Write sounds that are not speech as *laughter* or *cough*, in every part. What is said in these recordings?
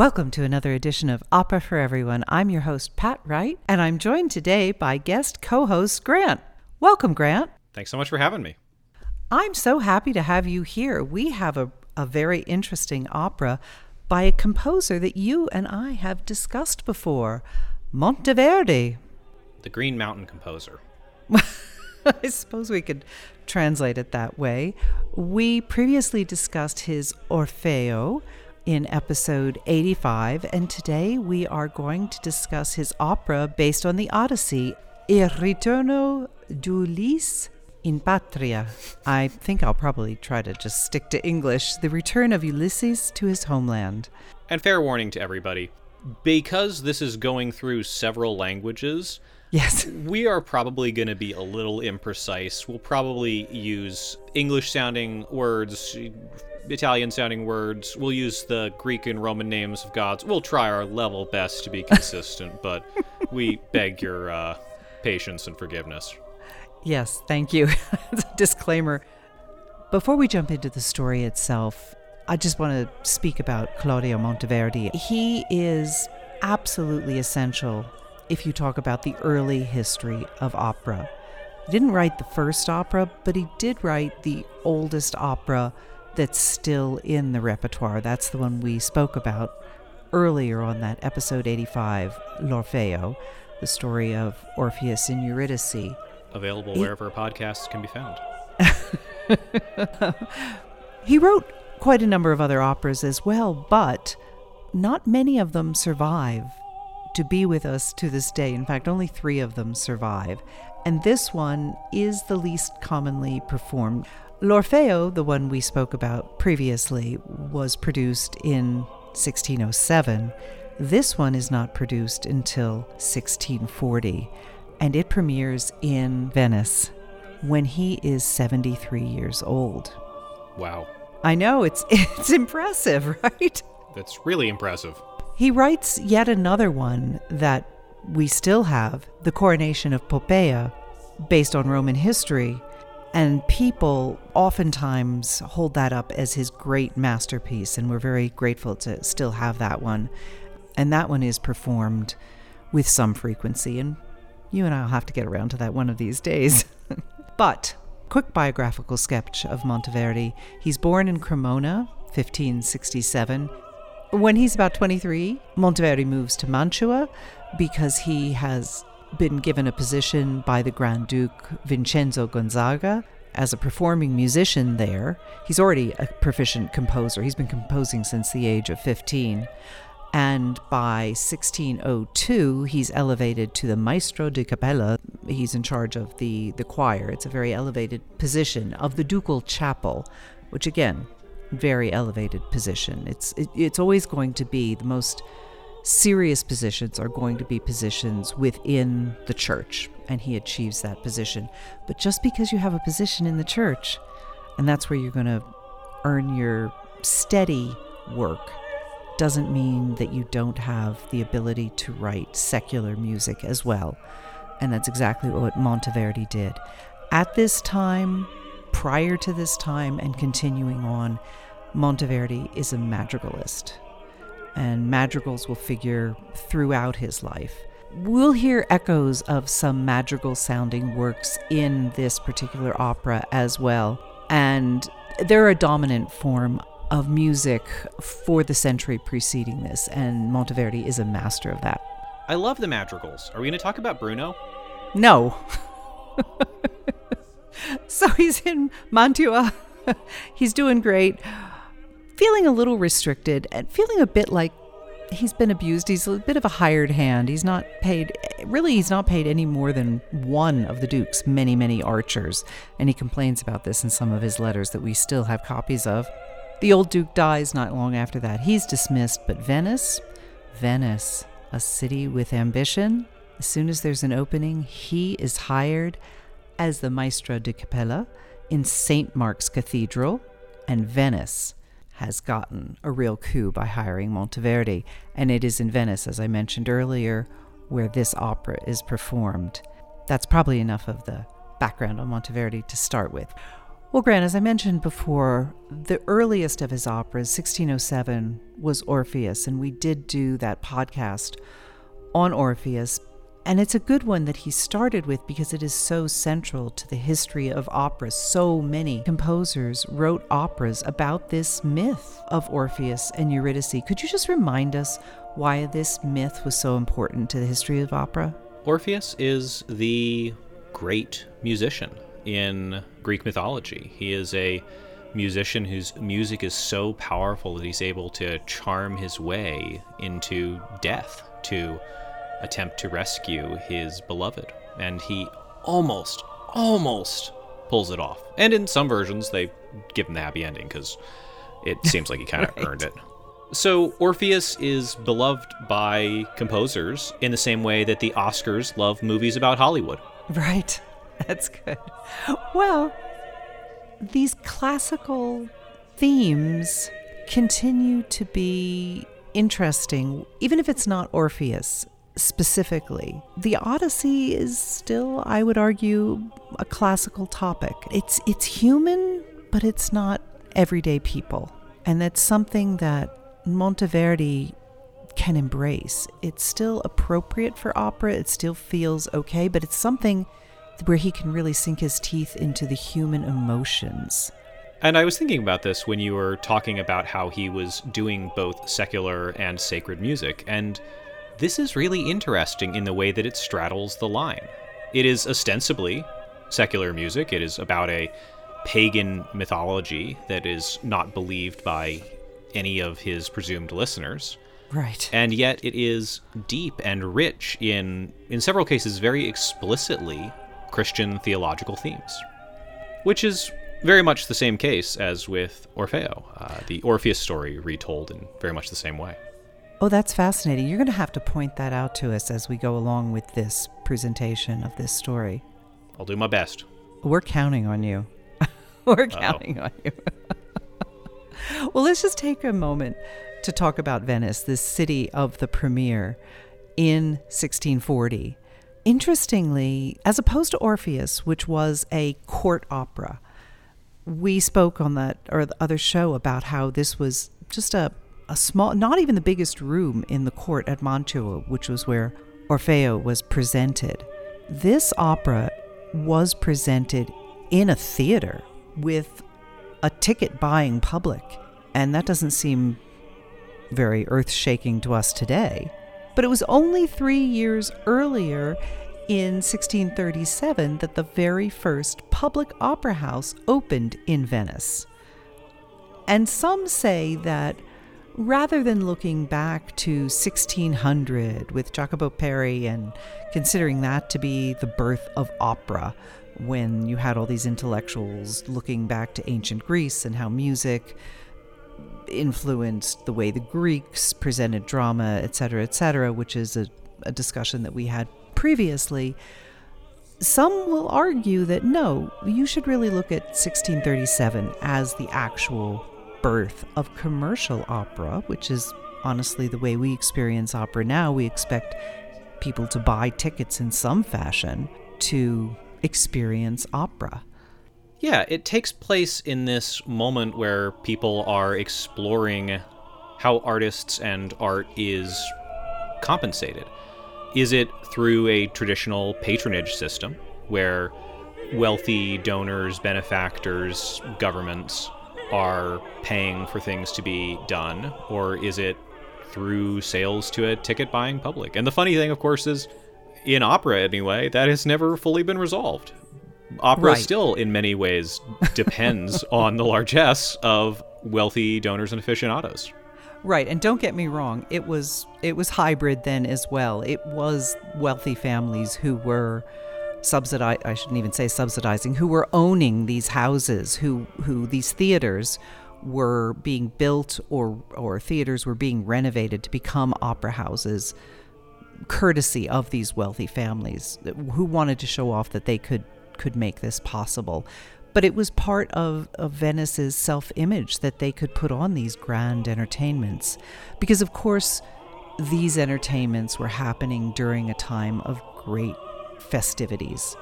Welcome to another edition of Opera for Everyone. I'm your host, Pat Wright, and I'm joined today by guest co host Grant. Welcome, Grant. Thanks so much for having me. I'm so happy to have you here. We have a, a very interesting opera by a composer that you and I have discussed before Monteverdi. The Green Mountain composer. *laughs* I suppose we could translate it that way. We previously discussed his Orfeo in episode 85, and today we are going to discuss his opera based on the Odyssey, Il ritorno d'Ulisse in Patria. I think I'll probably try to just stick to English The Return of Ulysses to His Homeland. And fair warning to everybody because this is going through several languages. Yes. We are probably going to be a little imprecise. We'll probably use English sounding words, Italian sounding words. We'll use the Greek and Roman names of gods. We'll try our level best to be *laughs* consistent, but we beg your uh, patience and forgiveness. Yes, thank you. *laughs* Disclaimer. Before we jump into the story itself, I just want to speak about Claudio Monteverdi. He is absolutely essential if you talk about the early history of opera. He didn't write the first opera, but he did write the oldest opera that's still in the repertoire. That's the one we spoke about earlier on that episode 85, L'Orfeo, the story of Orpheus and Eurydice. Available wherever podcasts can be found. *laughs* he wrote quite a number of other operas as well, but not many of them survive to be with us to this day. In fact, only three of them survive. And this one is the least commonly performed. L'Orfeo, the one we spoke about previously, was produced in 1607. This one is not produced until 1640, and it premieres in Venice when he is 73 years old. Wow. I know, it's, *laughs* it's impressive, right? That's really impressive. He writes yet another one that we still have, The Coronation of Poppaea, based on Roman history and people oftentimes hold that up as his great masterpiece, and we're very grateful to still have that one. And that one is performed with some frequency, and you and I will have to get around to that one of these days. *laughs* but, quick biographical sketch of Monteverdi. He's born in Cremona, 1567. When he's about 23, Monteverdi moves to Mantua because he has been given a position by the Grand Duke Vincenzo Gonzaga as a performing musician there. He's already a proficient composer. He's been composing since the age of 15. And by 1602, he's elevated to the Maestro di cappella. He's in charge of the, the choir. It's a very elevated position of the ducal chapel, which again, very elevated position. It's it, it's always going to be the most serious positions are going to be positions within the church, and he achieves that position. But just because you have a position in the church, and that's where you're going to earn your steady work, doesn't mean that you don't have the ability to write secular music as well. And that's exactly what Monteverdi did. At this time, prior to this time, and continuing on, Monteverdi is a madrigalist and madrigals will figure throughout his life. We'll hear echoes of some madrigal sounding works in this particular opera as well, and they're a dominant form of music for the century preceding this, and Monteverdi is a master of that. I love the madrigals. Are we going to talk about Bruno? No. *laughs* so he's in Mantua. *laughs* he's doing great feeling a little restricted and feeling a bit like he's been abused. He's a bit of a hired hand. He's not paid, really, he's not paid any more than one of the Duke's many, many archers. And he complains about this in some of his letters that we still have copies of. The old Duke dies not long after that. He's dismissed, but Venice, Venice, a city with ambition, as soon as there's an opening, he is hired as the Maestro di Cappella in St. Mark's Cathedral and Venice has gotten a real coup by hiring Monteverdi, and it is in Venice, as I mentioned earlier, where this opera is performed. That's probably enough of the background on Monteverdi to start with. Well, Grant, as I mentioned before, the earliest of his operas, 1607, was Orpheus, and we did do that podcast on Orpheus. And it's a good one that he started with because it is so central to the history of opera. So many composers wrote operas about this myth of Orpheus and Eurydice. Could you just remind us why this myth was so important to the history of opera? Orpheus is the great musician in Greek mythology. He is a musician whose music is so powerful that he's able to charm his way into death to attempt to rescue his beloved. And he almost, almost pulls it off. And in some versions, they give him the happy ending because it *laughs* seems like he kind of right. earned it. So, Orpheus is beloved by composers in the same way that the Oscars love movies about Hollywood. Right. *laughs* That's good. Well, these classical themes continue to be interesting, even if it's not Orpheus specifically. The Odyssey is still, I would argue, a classical topic. It's it's human, but it's not everyday people. And that's something that Monteverdi can embrace. It's still appropriate for opera, it still feels okay, but it's something where he can really sink his teeth into the human emotions. And I was thinking about this when you were talking about how he was doing both secular and sacred music, and this is really interesting in the way that it straddles the line. It is ostensibly secular music, it is about a pagan mythology that is not believed by any of his presumed listeners. Right. And yet it is deep and rich in in several cases very explicitly Christian theological themes, which is very much the same case as with Orfeo, uh, the Orpheus story retold in very much the same way. Oh, that's fascinating. You're going to have to point that out to us as we go along with this presentation of this story. I'll do my best. We're counting on you. *laughs* We're counting Uh-oh. on you. *laughs* well, let's just take a moment to talk about Venice, this city of the premiere in 1640. Interestingly, as opposed to Orpheus, which was a court opera, we spoke on that or the other show about how this was just a, a small, not even the biggest room in the court at Mantua, which was where Orfeo was presented. This opera was presented in a theater with a ticket buying public, and that doesn't seem very earth shaking to us today. But it was only three years earlier, in 1637, that the very first public opera house opened in Venice. And some say that rather than looking back to 1600 with Jacopo Peri and considering that to be the birth of opera, when you had all these intellectuals looking back to ancient Greece and how music influenced the way the Greeks presented drama, etc., etc., which is a, a discussion that we had previously. Some will argue that no, you should really look at 1637 as the actual birth of commercial opera, which is honestly the way we experience opera now. We expect people to buy tickets in some fashion to experience opera. Yeah, it takes place in this moment where people are exploring how artists and art is compensated. Is it through a traditional patronage system where wealthy donors, benefactors, governments are paying for things to be done? Or is it through sales to a ticket buying public? And the funny thing, of course, is in opera anyway, that has never fully been resolved opera right. still in many ways depends *laughs* on the largesse of wealthy donors and aficionados. Right, and don't get me wrong, it was it was hybrid then as well. It was wealthy families who were subsidizing I shouldn't even say subsidizing, who were owning these houses, who who these theaters were being built or or theaters were being renovated to become opera houses courtesy of these wealthy families who wanted to show off that they could could make this possible. But it was part of, of Venice's self image that they could put on these grand entertainments. Because, of course, these entertainments were happening during a time of great festivities.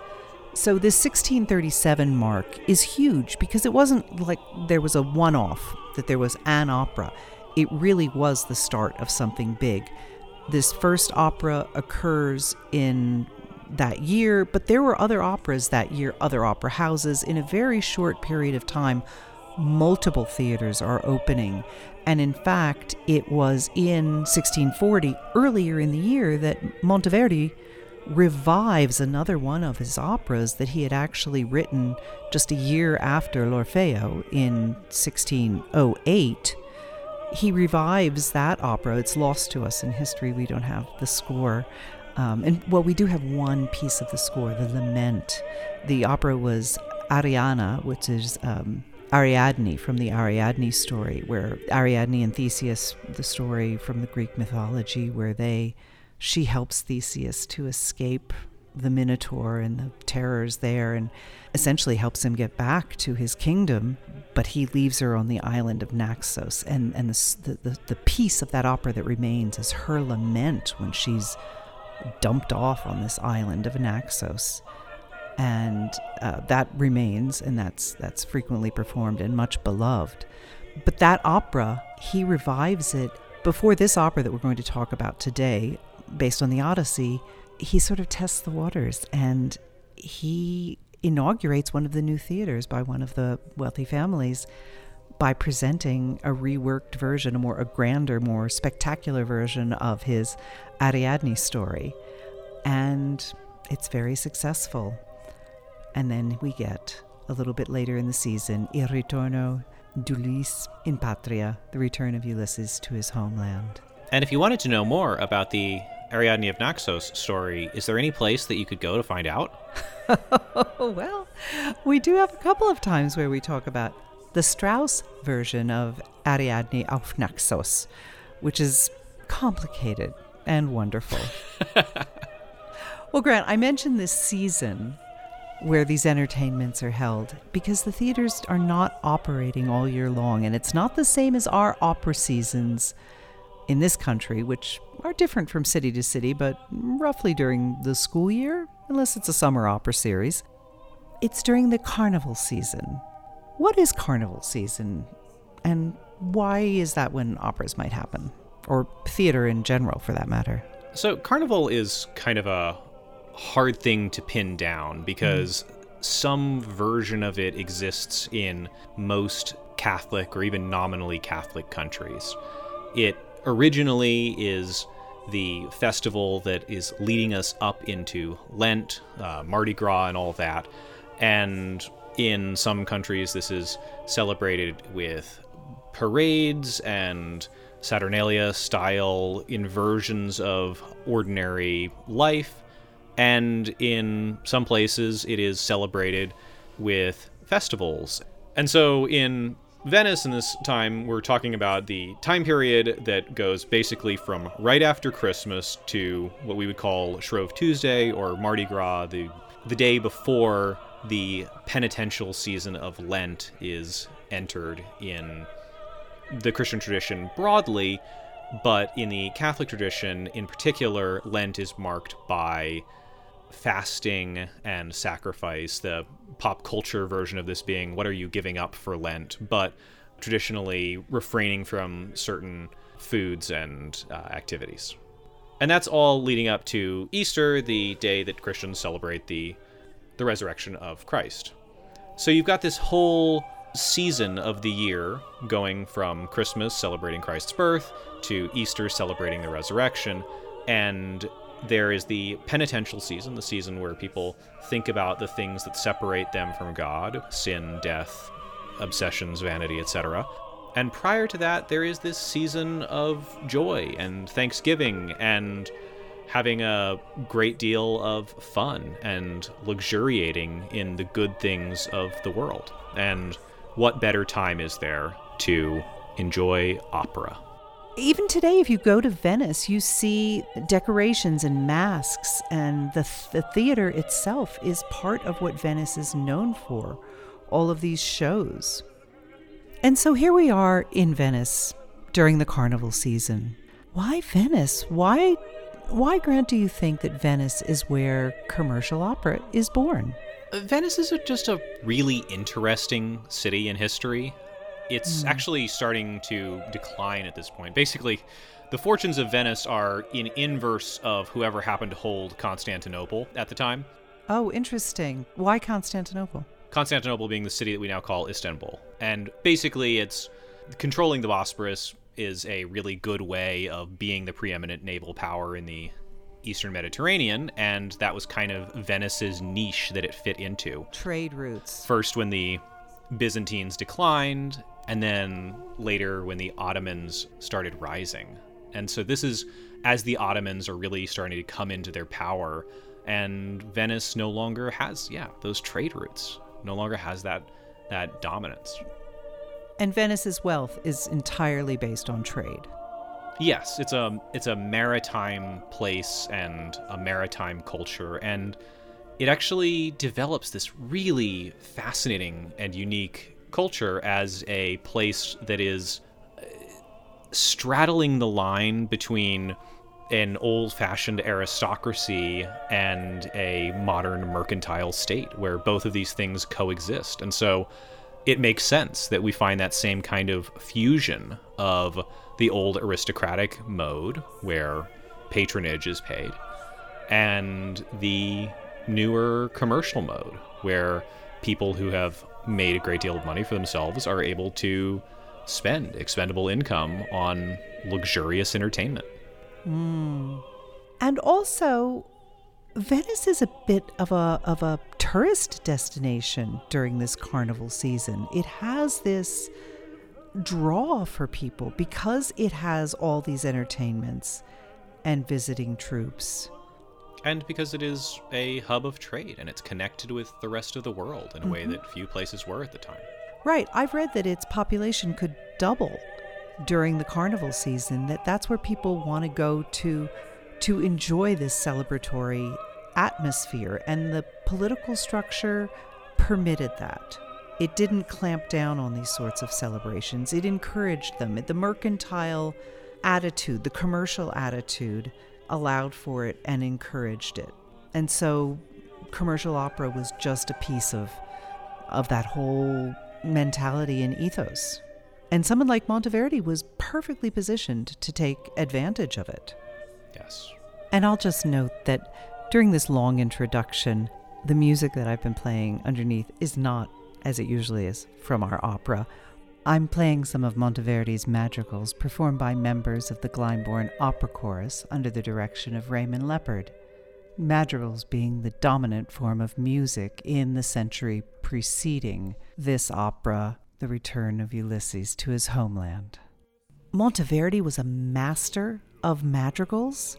So this 1637 mark is huge because it wasn't like there was a one off, that there was an opera. It really was the start of something big. This first opera occurs in that year, but there were other operas that year, other opera houses. In a very short period of time, multiple theaters are opening. And in fact, it was in 1640, earlier in the year, that Monteverdi revives another one of his operas that he had actually written just a year after L'Orfeo in 1608. He revives that opera. It's lost to us in history. We don't have the score. Um, and well, we do have one piece of the score, the lament. The opera was Arianna, which is um, Ariadne from the Ariadne story, where Ariadne and Theseus, the story from the Greek mythology, where they she helps Theseus to escape the Minotaur and the terrors there and essentially helps him get back to his kingdom, but he leaves her on the island of Naxos. And, and the, the, the piece of that opera that remains is her lament when she's dumped off on this island of Naxos. And uh, that remains, and that's, that's frequently performed and much beloved. But that opera, he revives it before this opera that we're going to talk about today, based on the Odyssey, he sort of tests the waters and he inaugurates one of the new theaters by one of the wealthy families by presenting a reworked version, a more a grander, more spectacular version of his Ariadne story. And it's very successful. And then we get a little bit later in the season Il ritorno d'Ulisse in patria, the return of Ulysses to his homeland. And if you wanted to know more about the Ariadne of Naxos story, is there any place that you could go to find out? *laughs* well, we do have a couple of times where we talk about the Strauss version of Ariadne auf Naxos, which is complicated and wonderful. *laughs* well, Grant, I mentioned this season where these entertainments are held because the theaters are not operating all year long, and it's not the same as our opera seasons in this country, which are different from city to city, but roughly during the school year, unless it's a summer opera series. It's during the carnival season. What is carnival season, and why is that when operas might happen? Or theater in general, for that matter? So, carnival is kind of a hard thing to pin down because mm. some version of it exists in most Catholic or even nominally Catholic countries. It originally is the festival that is leading us up into Lent, uh, Mardi Gras, and all that. And in some countries, this is celebrated with parades and Saturnalia style inversions of ordinary life. And in some places, it is celebrated with festivals. And so in Venice in this time, we're talking about the time period that goes basically from right after Christmas to what we would call Shrove Tuesday or Mardi Gras, the, the day before the penitential season of Lent is entered in the Christian tradition broadly, but in the Catholic tradition in particular, Lent is marked by fasting and sacrifice, the pop culture version of this being what are you giving up for Lent, but traditionally refraining from certain foods and uh, activities. And that's all leading up to Easter, the day that Christians celebrate the the resurrection of Christ. So you've got this whole season of the year going from Christmas celebrating Christ's birth to Easter celebrating the resurrection and there is the penitential season, the season where people think about the things that separate them from God sin, death, obsessions, vanity, etc. And prior to that, there is this season of joy and thanksgiving and having a great deal of fun and luxuriating in the good things of the world. And what better time is there to enjoy opera? Even today, if you go to Venice, you see decorations and masks, and the, th- the theater itself is part of what Venice is known for all of these shows. And so here we are in Venice during the carnival season. Why Venice? Why why, Grant, do you think that Venice is where commercial opera is born? Venice is just a really interesting city in history. It's mm. actually starting to decline at this point. Basically, the fortunes of Venice are in inverse of whoever happened to hold Constantinople at the time. Oh, interesting. Why Constantinople? Constantinople being the city that we now call Istanbul. And basically, it's controlling the Bosporus is a really good way of being the preeminent naval power in the Eastern Mediterranean, and that was kind of Venice's niche that it fit into. Trade routes. First, when the Byzantines declined, and then later when the Ottomans started rising. And so, this is as the Ottomans are really starting to come into their power, and Venice no longer has, yeah, those trade routes, no longer has that, that dominance. And Venice's wealth is entirely based on trade. Yes, it's a it's a maritime place and a maritime culture and it actually develops this really fascinating and unique culture as a place that is uh, straddling the line between an old-fashioned aristocracy and a modern mercantile state where both of these things coexist. And so it makes sense that we find that same kind of fusion of the old aristocratic mode where patronage is paid and the newer commercial mode where people who have made a great deal of money for themselves are able to spend expendable income on luxurious entertainment. Mm. And also, Venice is a bit of a of a tourist destination during this carnival season. It has this draw for people because it has all these entertainments and visiting troupes. And because it is a hub of trade and it's connected with the rest of the world in a mm-hmm. way that few places were at the time. Right. I've read that its population could double during the carnival season, that that's where people want to go to to enjoy this celebratory atmosphere, and the political structure permitted that. It didn't clamp down on these sorts of celebrations, it encouraged them. The mercantile attitude, the commercial attitude, allowed for it and encouraged it. And so commercial opera was just a piece of of that whole mentality and ethos. And someone like Monteverdi was perfectly positioned to take advantage of it. Yes. And I'll just note that during this long introduction, the music that I've been playing underneath is not, as it usually is, from our opera. I'm playing some of Monteverdi's madrigals performed by members of the Glyndebourne Opera Chorus under the direction of Raymond Leppard. Madrigals being the dominant form of music in the century preceding this opera, The Return of Ulysses to His Homeland. Monteverdi was a master of madrigals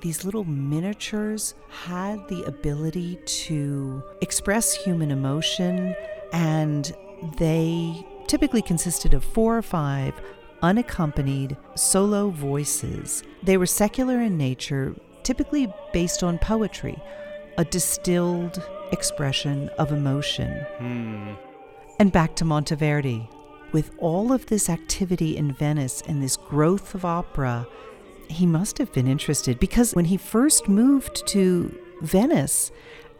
these little miniatures had the ability to express human emotion, and they typically consisted of four or five unaccompanied solo voices. They were secular in nature, typically based on poetry, a distilled expression of emotion. Hmm. And back to Monteverdi. With all of this activity in Venice and this growth of opera, he must have been interested because when he first moved to Venice,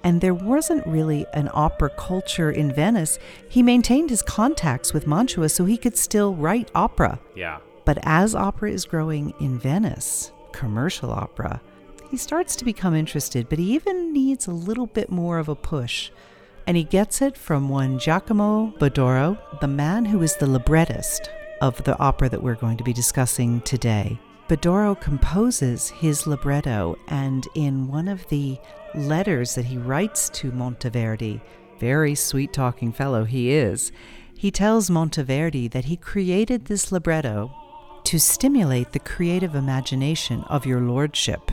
and there wasn't really an opera culture in Venice, he maintained his contacts with Mantua so he could still write opera. Yeah. But as opera is growing in Venice, commercial opera, he starts to become interested, but he even needs a little bit more of a push. And he gets it from one Giacomo Badoaro, the man who is the librettist of the opera that we're going to be discussing today. Badoaro composes his libretto, and in one of the letters that he writes to Monteverdi, very sweet talking fellow he is, he tells Monteverdi that he created this libretto to stimulate the creative imagination of your lordship.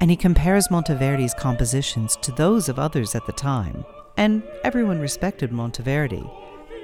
And he compares Monteverdi's compositions to those of others at the time. And everyone respected Monteverdi.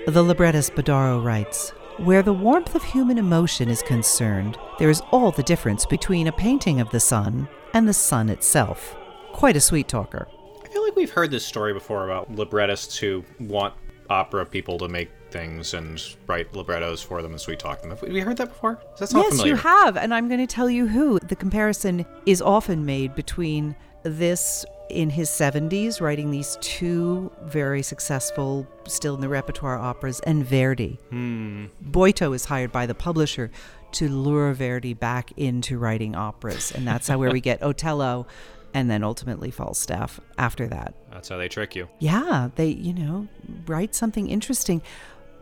The librettist Badoaro writes where the warmth of human emotion is concerned, there is all the difference between a painting of the sun and the sun itself. Quite a sweet talker. I feel like we've heard this story before about librettists who want opera people to make things and write librettos for them and sweet talk them. Have we heard that before? Does that sound yes, familiar? you have, and I'm going to tell you who. The comparison is often made between this in his 70s, writing these two very successful, still in the repertoire operas, and Verdi. Hmm. Boito is hired by the publisher to lure Verdi back into writing operas, and that's how where we get *laughs* Otello, and then ultimately Falstaff after that. That's how they trick you. Yeah, they, you know, write something interesting.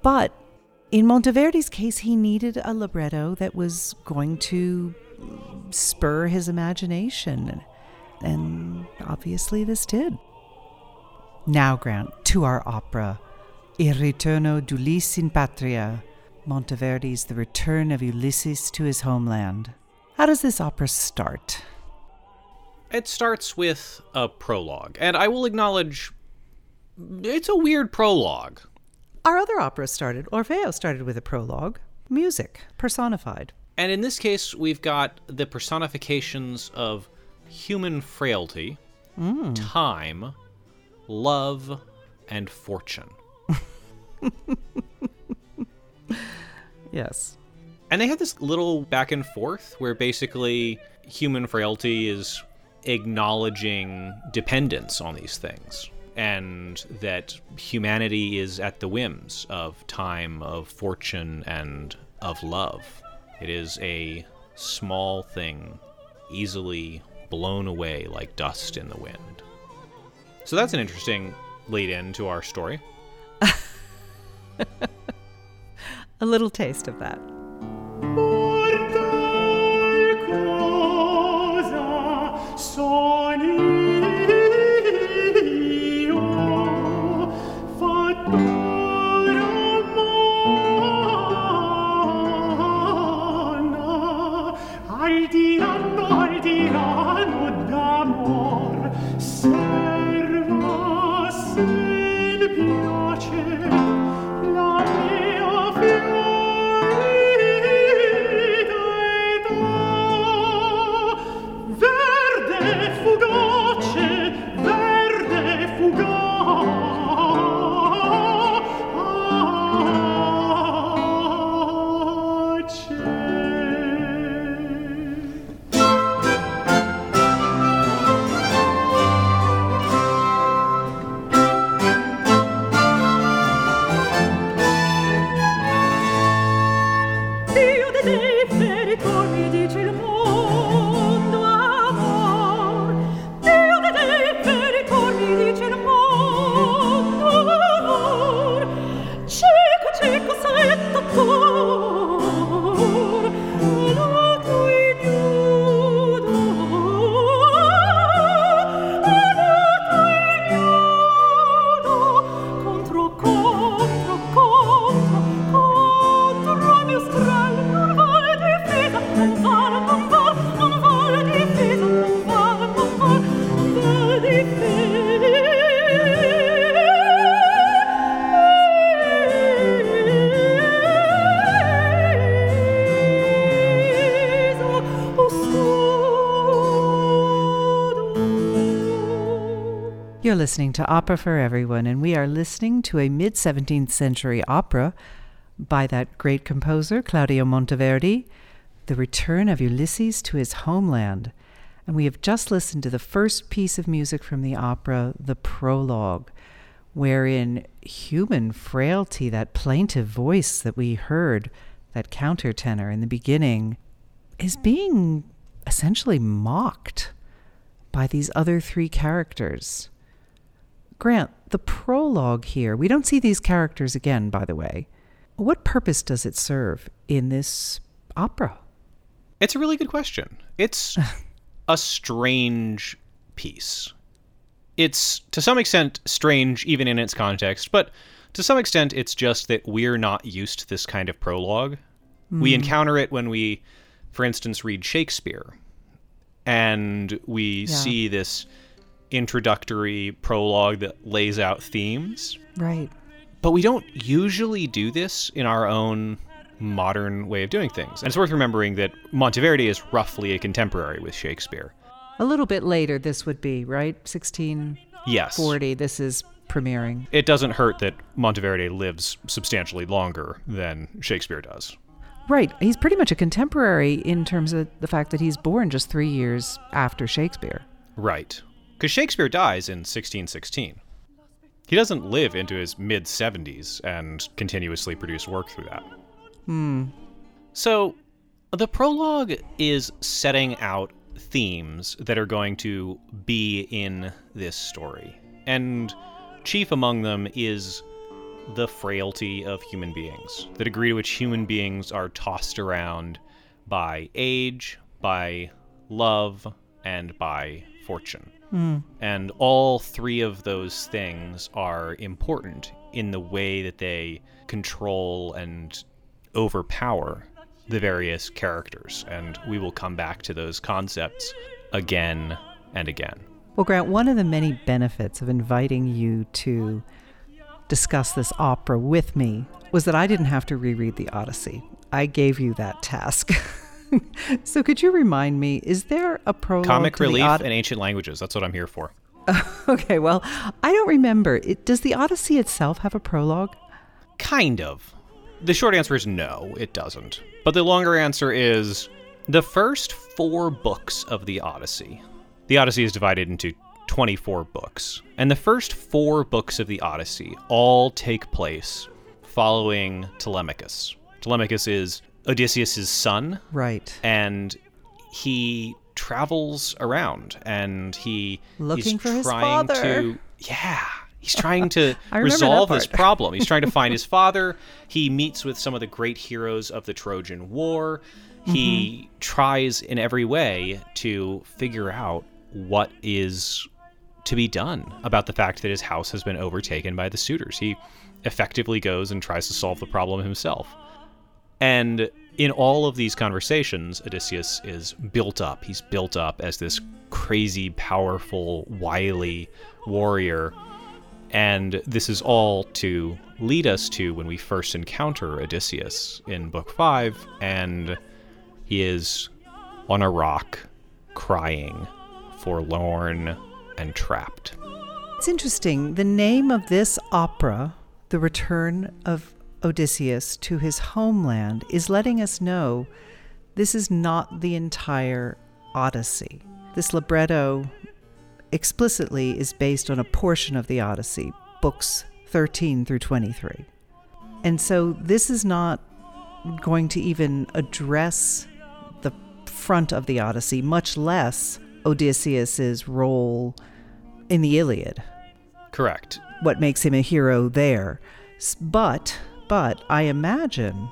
But in Monteverdi's case, he needed a libretto that was going to spur his imagination. And obviously, this did. Now, Grant, to our opera Il ritorno d'Ulisse in patria, Monteverdi's The Return of Ulysses to His Homeland. How does this opera start? It starts with a prologue, and I will acknowledge it's a weird prologue. Our other opera started, Orfeo started with a prologue, music personified. And in this case, we've got the personifications of human frailty, mm. time, love, and fortune. *laughs* Yes. And they had this little back and forth where basically human frailty is acknowledging dependence on these things and that humanity is at the whims of time, of fortune, and of love. It is a small thing, easily blown away like dust in the wind. So that's an interesting lead in to our story. *laughs* A little taste of that. Listening to Opera for Everyone, and we are listening to a mid 17th century opera by that great composer, Claudio Monteverdi, The Return of Ulysses to His Homeland. And we have just listened to the first piece of music from the opera, the prologue, wherein human frailty, that plaintive voice that we heard, that countertenor in the beginning, is being essentially mocked by these other three characters. Grant, the prologue here, we don't see these characters again, by the way. What purpose does it serve in this opera? It's a really good question. It's *laughs* a strange piece. It's to some extent strange even in its context, but to some extent it's just that we're not used to this kind of prologue. We hmm. encounter it when we, for instance, read Shakespeare and we Yeah. see this introductory prologue that lays out themes. Right. But we don't usually do this in our own modern way of doing things. And it's worth remembering that Monteverdi is roughly a contemporary with Shakespeare. A little bit later, this would be, right? 1640. Yes. This is premiering. It doesn't hurt that Monteverdi lives substantially longer than Shakespeare does. Right. He's pretty much a contemporary in terms of the fact that he's born just three years after Shakespeare. Right. Because Shakespeare dies in 1616. He doesn't live into his mid 70s and continuously produce work through that. Hmm. So, the prologue is setting out themes that are going to be in this story. And chief among them is the frailty of human beings, the degree to which human beings are tossed around by age, by love, and by fortune. Mm. And all three of those things are important in the way that they control and overpower the various characters. And we will come back to those concepts again and again. Well, Grant, one of the many benefits of inviting you to discuss this opera with me was that I didn't have to reread the Odyssey. I gave you that task. *laughs* *laughs* so could you remind me, is there a prologue Comic relief Od- and ancient languages. That's what I'm here for. *laughs* Okay, well, I don't remember. It, does the Odyssey itself have a prologue? Kind of. The short answer is no, it doesn't. But the longer answer is the first four books of the Odyssey. The Odyssey is divided into 24 books. And the first four books of the Odyssey all take place following Telemachus. Telemachus is Odysseus' son, Right. and he travels around and he Looking is for his trying father. to *laughs* yeah. He's trying to *laughs* I remember that resolve this *laughs* problem. He's trying to find his father. He meets with some of the great heroes of the trojan war. He Mm-hmm. tries in every way to figure out what is to be done about the fact that his house has been overtaken by the suitors. He effectively goes and tries to solve the problem himself and in all of these conversations, Odysseus is built up. He's built up as this crazy, powerful, wily warrior. And this is all to lead us to when we first encounter Odysseus in Book 5, and he is on a rock, crying, forlorn, and trapped. It's interesting. The name of this opera, The Return of Odysseus to His Homeland, is letting us know this is not the entire Odyssey. This libretto explicitly is based on a portion of the Odyssey, books 13 through 23. And so this is not going to even address the front of the Odyssey, much less Odysseus's role in the Iliad Correct. what makes him a hero there. But, but I imagine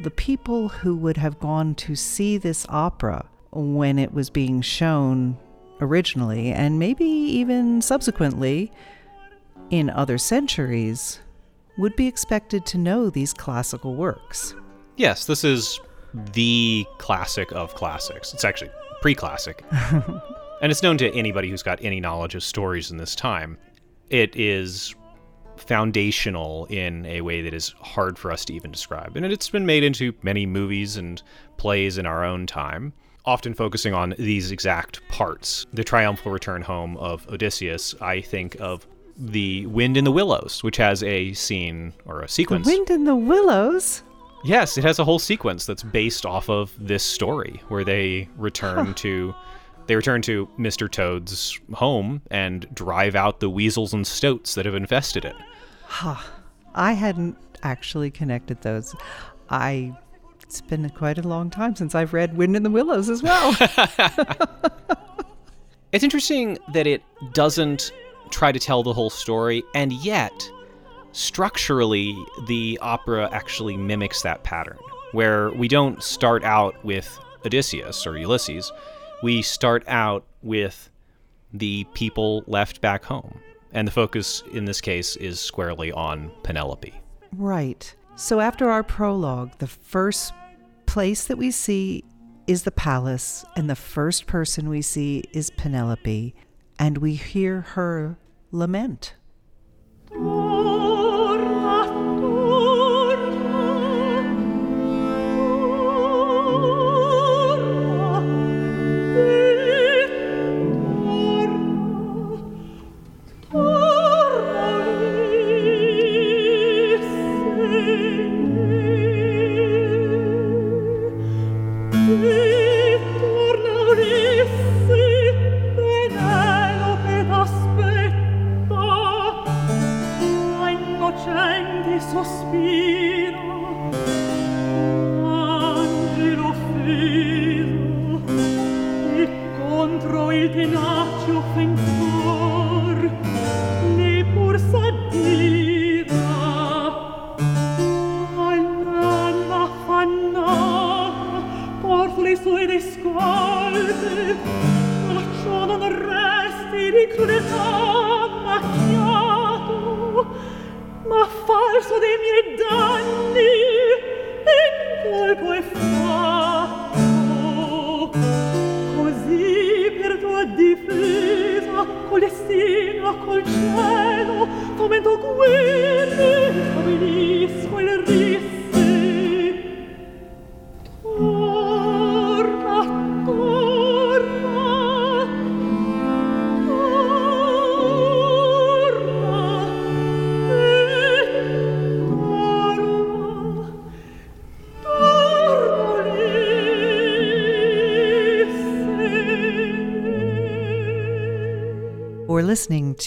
the people who would have gone to see this opera when it was being shown originally, and maybe even subsequently in other centuries, would be expected to know these classical works. Yes, this is the classic of classics. It's actually pre classic. *laughs* and it's known to anybody who's got any knowledge of stories in this time. It is foundational in a way that is hard for us to even describe. And it's been made into many movies and plays in our own time, often focusing on these exact parts. The triumphal return home of Odysseus, I think of the Wind in the Willows, which has a scene or a The sequence. Wind in the Willows? Yes, it has a whole sequence that's based off of this story where they return to they return to Mr. Toad's home and drive out the weasels and stoats that have infested it. I hadn't actually connected those. I it's been quite a long time since I've read Wind in the Willows as well. *laughs* *laughs* It's interesting that it doesn't try to tell the whole story and yet structurally the opera actually mimics that pattern where we don't start out with Odysseus or Ulysses, we start out with the people left back home. And the focus in this case is squarely on Penelope. right. So after our prologue, the first place that we see is the palace, and the first person we see is Penelope, and we hear her lament.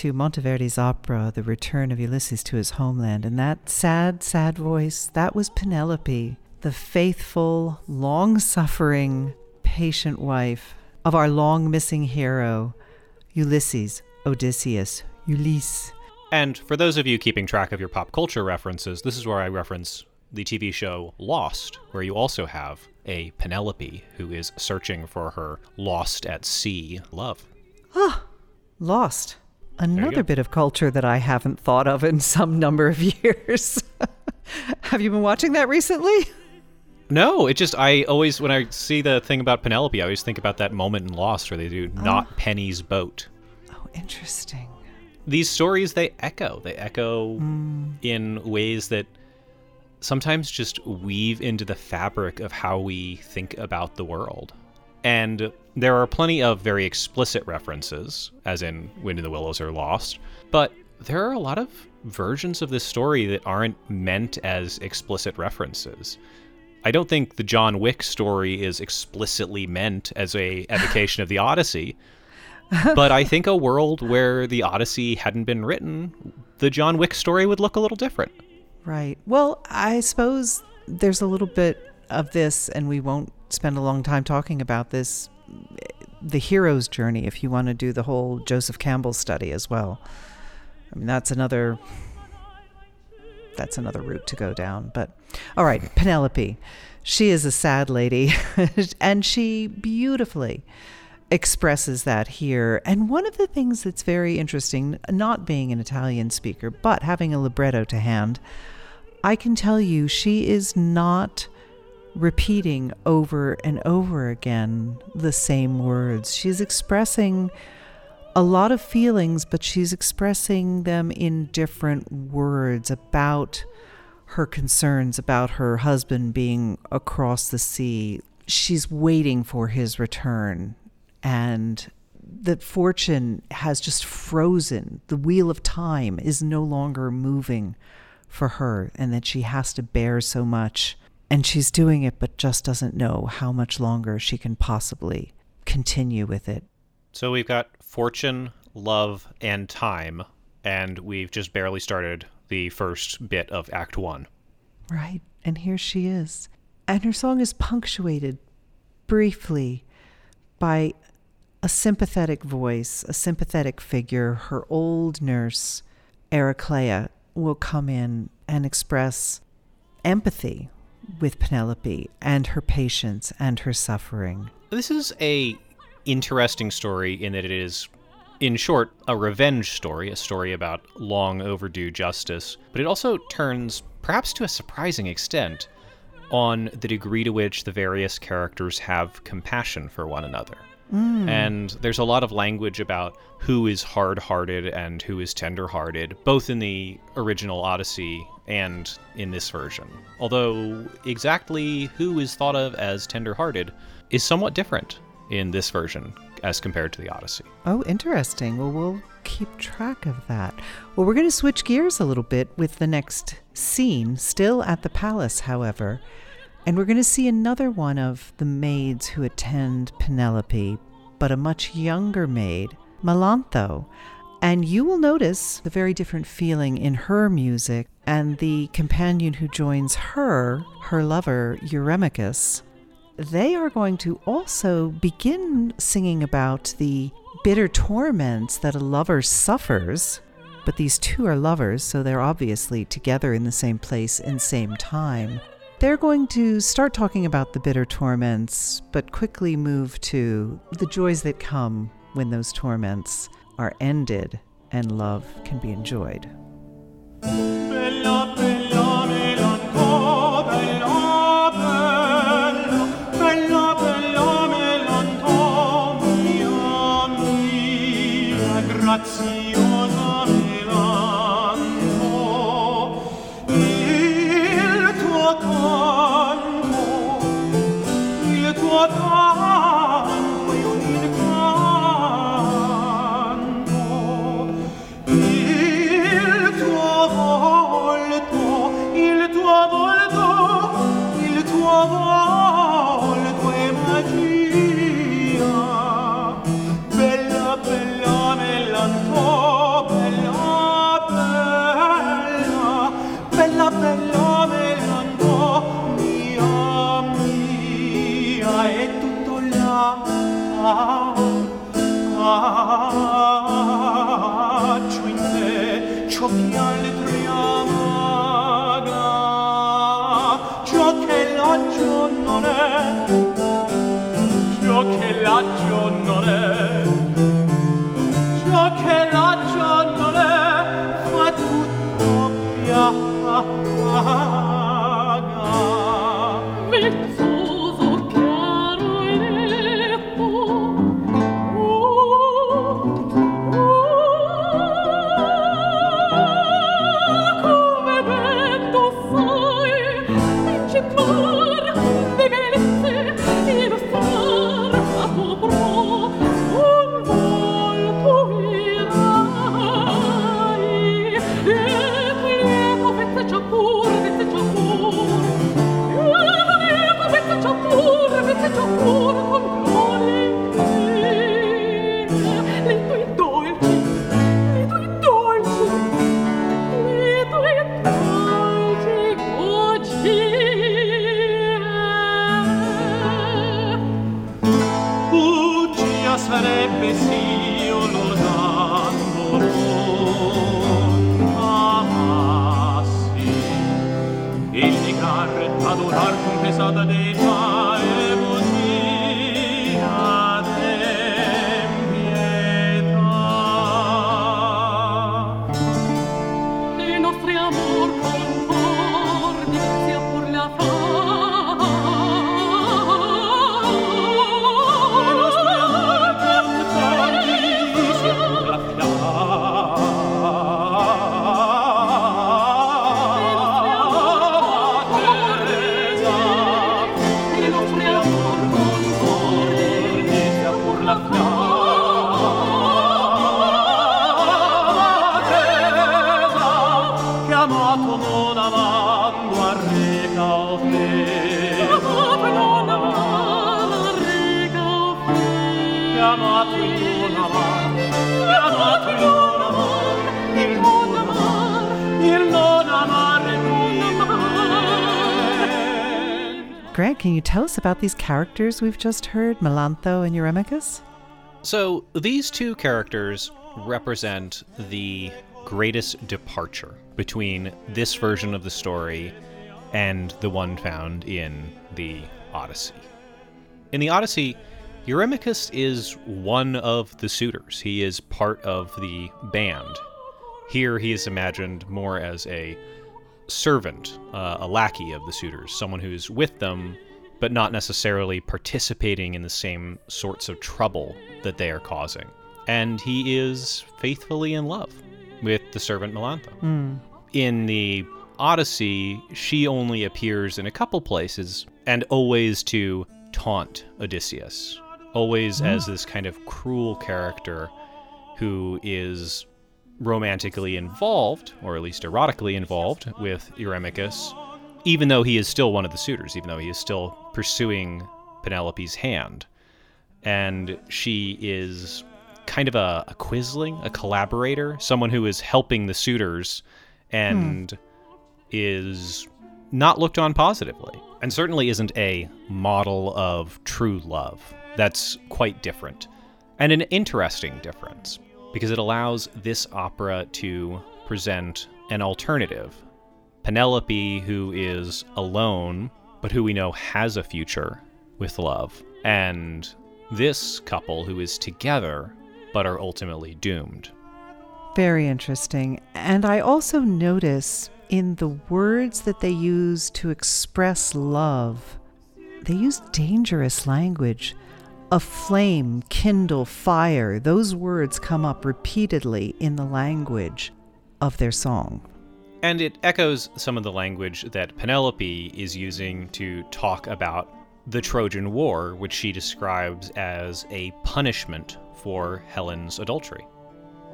To Monteverdi's opera, The Return of Ulysses to His Homeland, and that sad, sad voice, that was Penelope, the faithful, long suffering, patient wife of our long missing hero, Ulysses, Odysseus, Ulysses. And for those of you keeping track of your pop culture references, this is where I reference the TV show Lost, where you also have a Penelope who is searching for her lost at sea love. Ah! Lost. Another bit of culture that I haven't thought of in some number of *laughs* years. Have you been watching that recently? No, it just I always when I see the thing about Penelope, I always think about that moment in Lost where they do oh. not Penny's boat. Oh, interesting. These stories they echo. They echo mm. in ways that sometimes just weave into the fabric of how we think about the world. And there are plenty of very explicit references, as in Wind in the Willows or Lost, but there are a lot of versions of this story that aren't meant as explicit references. I don't think the John Wick story is explicitly meant as a evocation of the Odyssey, but I think a world where the Odyssey hadn't been written, the John Wick story would look a little different. Right. Well, I suppose there's a little bit of this, and we won't spend a long time talking about this the hero's journey if you want to do the whole Joseph Campbell study as well. I mean, that's another. That's another route to go down. But all right, Penelope. She is a sad lady, *laughs* and she beautifully expresses that here. And one of the things that's very interesting, not being an Italian speaker, but having a libretto to hand, I can tell you she is not repeating over and over again the same words. She's expressing a lot of feelings, but she's expressing them in different words about her concerns about her husband being across the sea. She's waiting for his return, and that fortune has just frozen. The wheel of time is no longer moving for her, and that she has to bear so much. And she's doing it, but just doesn't know how much longer she can possibly continue with it. So we've got fortune, love, and time, and we've just barely started the first bit of Act One. Right. And here she is. And her song is punctuated briefly by a sympathetic voice, a sympathetic figure. Her old nurse, Ericlea, will come in and express empathy with Penelope and her patience and her suffering. This is a interesting story in that it is, in short, a revenge story, a story about long overdue justice, but it also turns, perhaps to a surprising extent, on the degree to which the various characters have compassion for one another. Mm. And there's a lot of language about who is hard hearted and who is tender hearted, both in the original Odyssey and in this version. Although exactly who is thought of as tender hearted is somewhat different in this version as compared to the Odyssey. Oh, interesting. Well, we'll keep track of that. Well, we're going to switch gears a little bit with the next scene, still at the palace, however. And we're going to see another one of the maids who attend Penelope, but a much younger maid, Melantho. And you will notice the very different feeling in her music and the companion who joins her, her lover, Eurymachus. They are going to also begin singing about the bitter torments that a lover suffers. But these two are lovers, so they're obviously together in the same place and same time. They're going to start talking about the bitter torments, but quickly move to the joys that come when those torments are ended and love can be enjoyed. sarebbe sì un ah, ah, sì. Il negar adorar con pesata de Can you tell us about these characters we've just heard, Melantho and Eurymachus? So these two characters represent the greatest departure between this version of the story and the one found in the Odyssey. In the Odyssey, Eurymachus is one of the suitors. He is part of the band. Here he is imagined more as a servant, uh, a lackey of the suitors, someone who's with them, but not necessarily participating in the same sorts of trouble that they are causing. And he is faithfully in love with the servant Melantho. Hmm. In the Odyssey, she only appears in a couple places and always to taunt Odysseus, always hmm. as this kind of cruel character who is romantically involved, or at least erotically involved, with Eurymachus, even though he is still one of the suitors, even though he is still pursuing Penelope's hand. And she is kind of a, a a collaborator, someone who is helping the suitors and is not looked on positively, and certainly isn't a model of true love. That's quite different, and an interesting difference, because it allows this opera to present an alternative. Penelope, who is alone, but who we know has a future with love, and this couple who is together, but are ultimately doomed. Very interesting. And I also notice in the words that they use to express love, they use dangerous language. A flame, kindle, fire. Those words come up repeatedly in the language of their song. And it echoes some of the language that Penelope is using to talk about the Trojan War, which she describes as a punishment for Helen's adultery,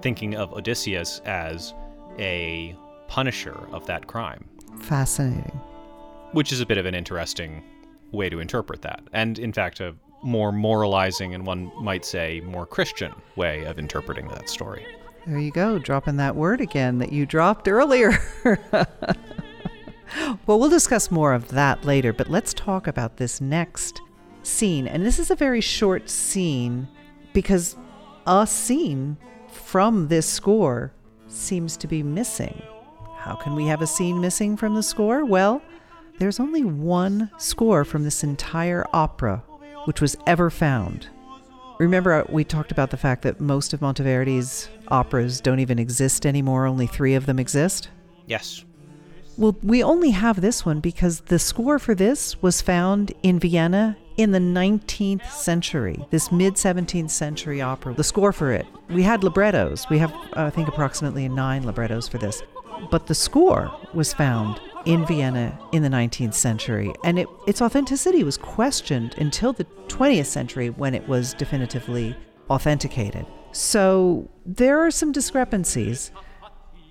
thinking of Odysseus as a punisher of that crime, Fascinating. which is a bit of an interesting way to interpret that. And in fact, a more moralizing and one might say more Christian way of interpreting that story. There you go, dropping that word again that you dropped earlier. *laughs* well, we'll discuss more of that later, but let's talk about this next scene. And this is a very short scene because a scene from this score seems to be missing. How can we have a scene missing from the score? Well, there's only one score from this entire opera which was ever found. Remember, uh, we talked about the fact that most of Monteverdi's operas don't even exist anymore, only three of them exist? Yes. Well, we only have this one because the score for this was found in Vienna in the 19th century, this mid 17th century opera. The score for it, we had librettos. We have, uh, I think, approximately nine librettos for this. But the score was found in Vienna in the 19th century, and it, its authenticity was questioned until the 20th century when it was definitively authenticated. So there are some discrepancies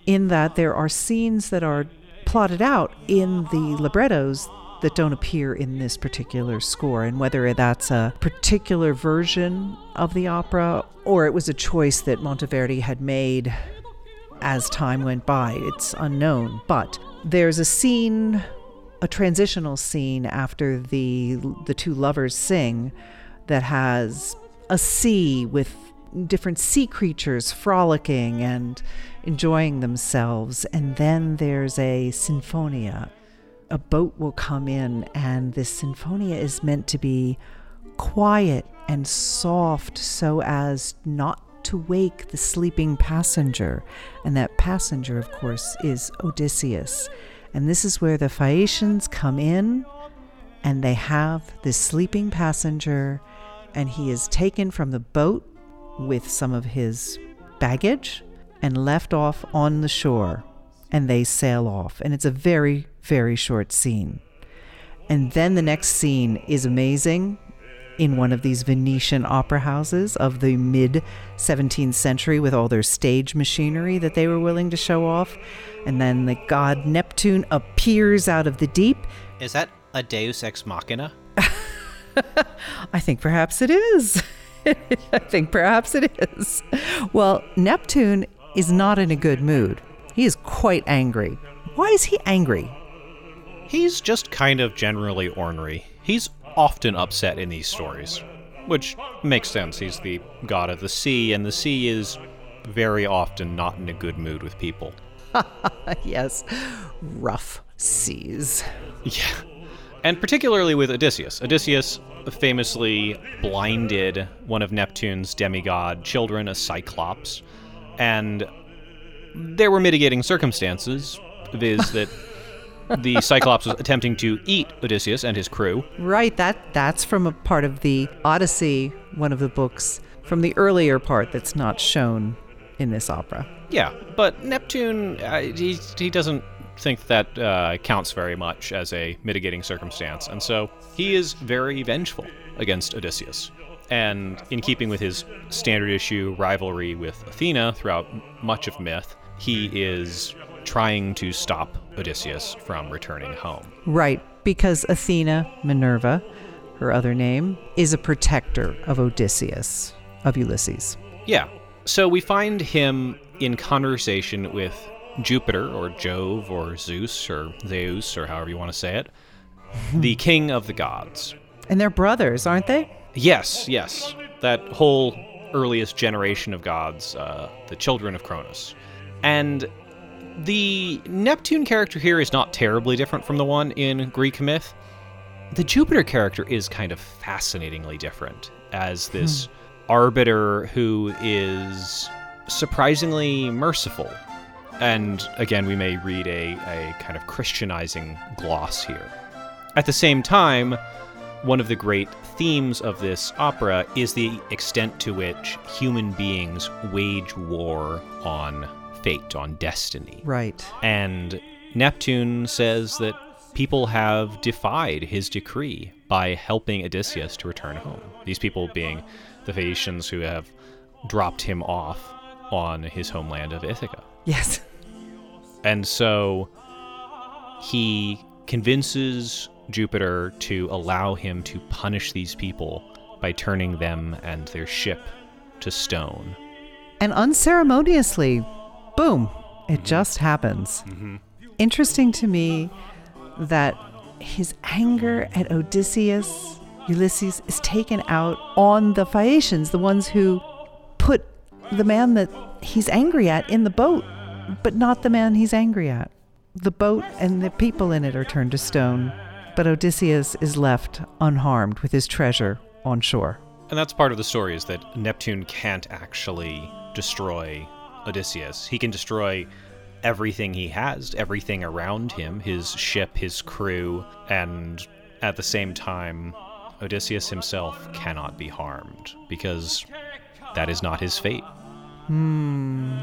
in that there are scenes that are plotted out in the librettos that don't appear in this particular score, and whether that's a particular version of the opera or it was a choice that Monteverdi had made as time went by, it's unknown. But there's a scene, a transitional scene after the the two lovers sing, that has a sea with different sea creatures frolicking and enjoying themselves. And then there's a sinfonia. A boat will come in, and this sinfonia is meant to be quiet and soft so as not to wake the sleeping passenger. And that passenger, of course, is Odysseus. And this is where the Phaeacians come in and they have this sleeping passenger, and he is taken from the boat with some of his baggage and left off on the shore, and they sail off. And it's a very, very short scene. And then the next scene is amazing in one of these Venetian opera houses of the mid 17th century with all their stage machinery that they were willing to show off. And then the god Neptune appears out of the deep. Is that a Deus Ex Machina? *laughs* I think perhaps it is. *laughs* I think perhaps it is. Well, Neptune is not in a good mood. He is quite angry. Why is he angry? He's just kind of generally ornery. He's often upset in these stories, which makes sense. He's the god of the sea, and the sea is very often not in a good mood with people. *laughs* yes, rough seas. Yeah. And particularly with Odysseus. Odysseus famously blinded one of Neptune's demigod children, a cyclops, and there were mitigating circumstances, viz., that the cyclops was attempting to eat Odysseus and his crew. Right, that that's from a part of the Odyssey, one of the books from the earlier part that's not shown in this opera. Yeah, but Neptune, uh, he, he doesn't think that uh, counts very much as a mitigating circumstance, and so he is very vengeful against Odysseus. And in keeping with his standard issue rivalry with Athena throughout much of myth, he is trying to stop Odysseus from returning home. Right, because Athena, Minerva, her other name, is a protector of Odysseus, of Ulysses. Yeah. So we find him in conversation with Jupiter or Jove or Zeus or Zeus or however you want to say it, *laughs* the king of the gods. And they're brothers, aren't they? Yes, yes. That whole earliest generation of gods, uh, the children of Cronus. And the Neptune character here is not terribly different from the one in Greek myth. The Jupiter character is kind of fascinatingly different as this hmm. arbiter who is surprisingly merciful. And again, we may read a, a kind of Christianizing gloss here. At the same time, one of the great themes of this opera is the extent to which human beings wage war on fate, on destiny. Right. And Neptune says that people have defied his decree by helping Odysseus to return home. These people being the Phaeacians who have dropped him off on his homeland of Ithaca. Yes. And so he convinces Jupiter to allow him to punish these people by turning them and their ship to stone. And unceremoniously, boom, it just happens. Interesting to me that his anger at Odysseus, Ulysses, is taken out on the Phaeacians, the ones who put the man that he's angry at in the boat, but not the man he's angry at. The boat and the people in it are turned to stone, but Odysseus is left unharmed with his treasure on shore. And that's part of the story is that Neptune can't actually destroy Odysseus. He can destroy everything he has, everything around him, his ship, his crew, and at the same time, Odysseus himself cannot be harmed because that is not his fate. Hmm.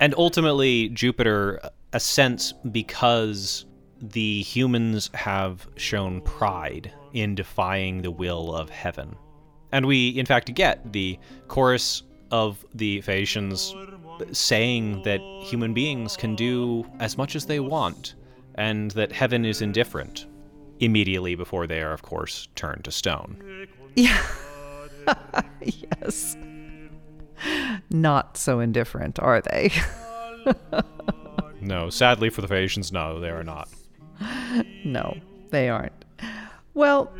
And ultimately, Jupiter assents because the humans have shown pride in defying the will of heaven. And we, in fact, get the chorus of the Phaeacians saying that human beings can do as much as they want and that heaven is indifferent immediately before they are, of course, turned to stone. *laughs* Yeah. *laughs* yes. Not so indifferent, are they? *laughs* No, sadly for the Phaeacians, no, they are not. no, they aren't. Well,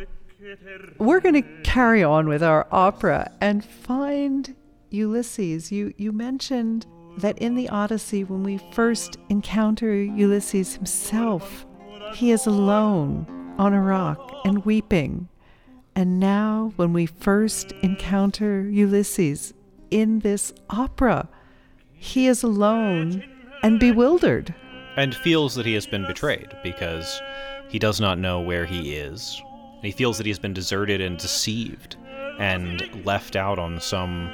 we're going to carry on with our opera and find Ulysses. You you mentioned that in the Odyssey when we first encounter Ulysses himself, he is alone on a rock and weeping. And now when we first encounter Ulysses in this opera, he is alone and bewildered. and feels that he has been betrayed because he does not know where he is. He feels that he has been deserted and deceived and left out on some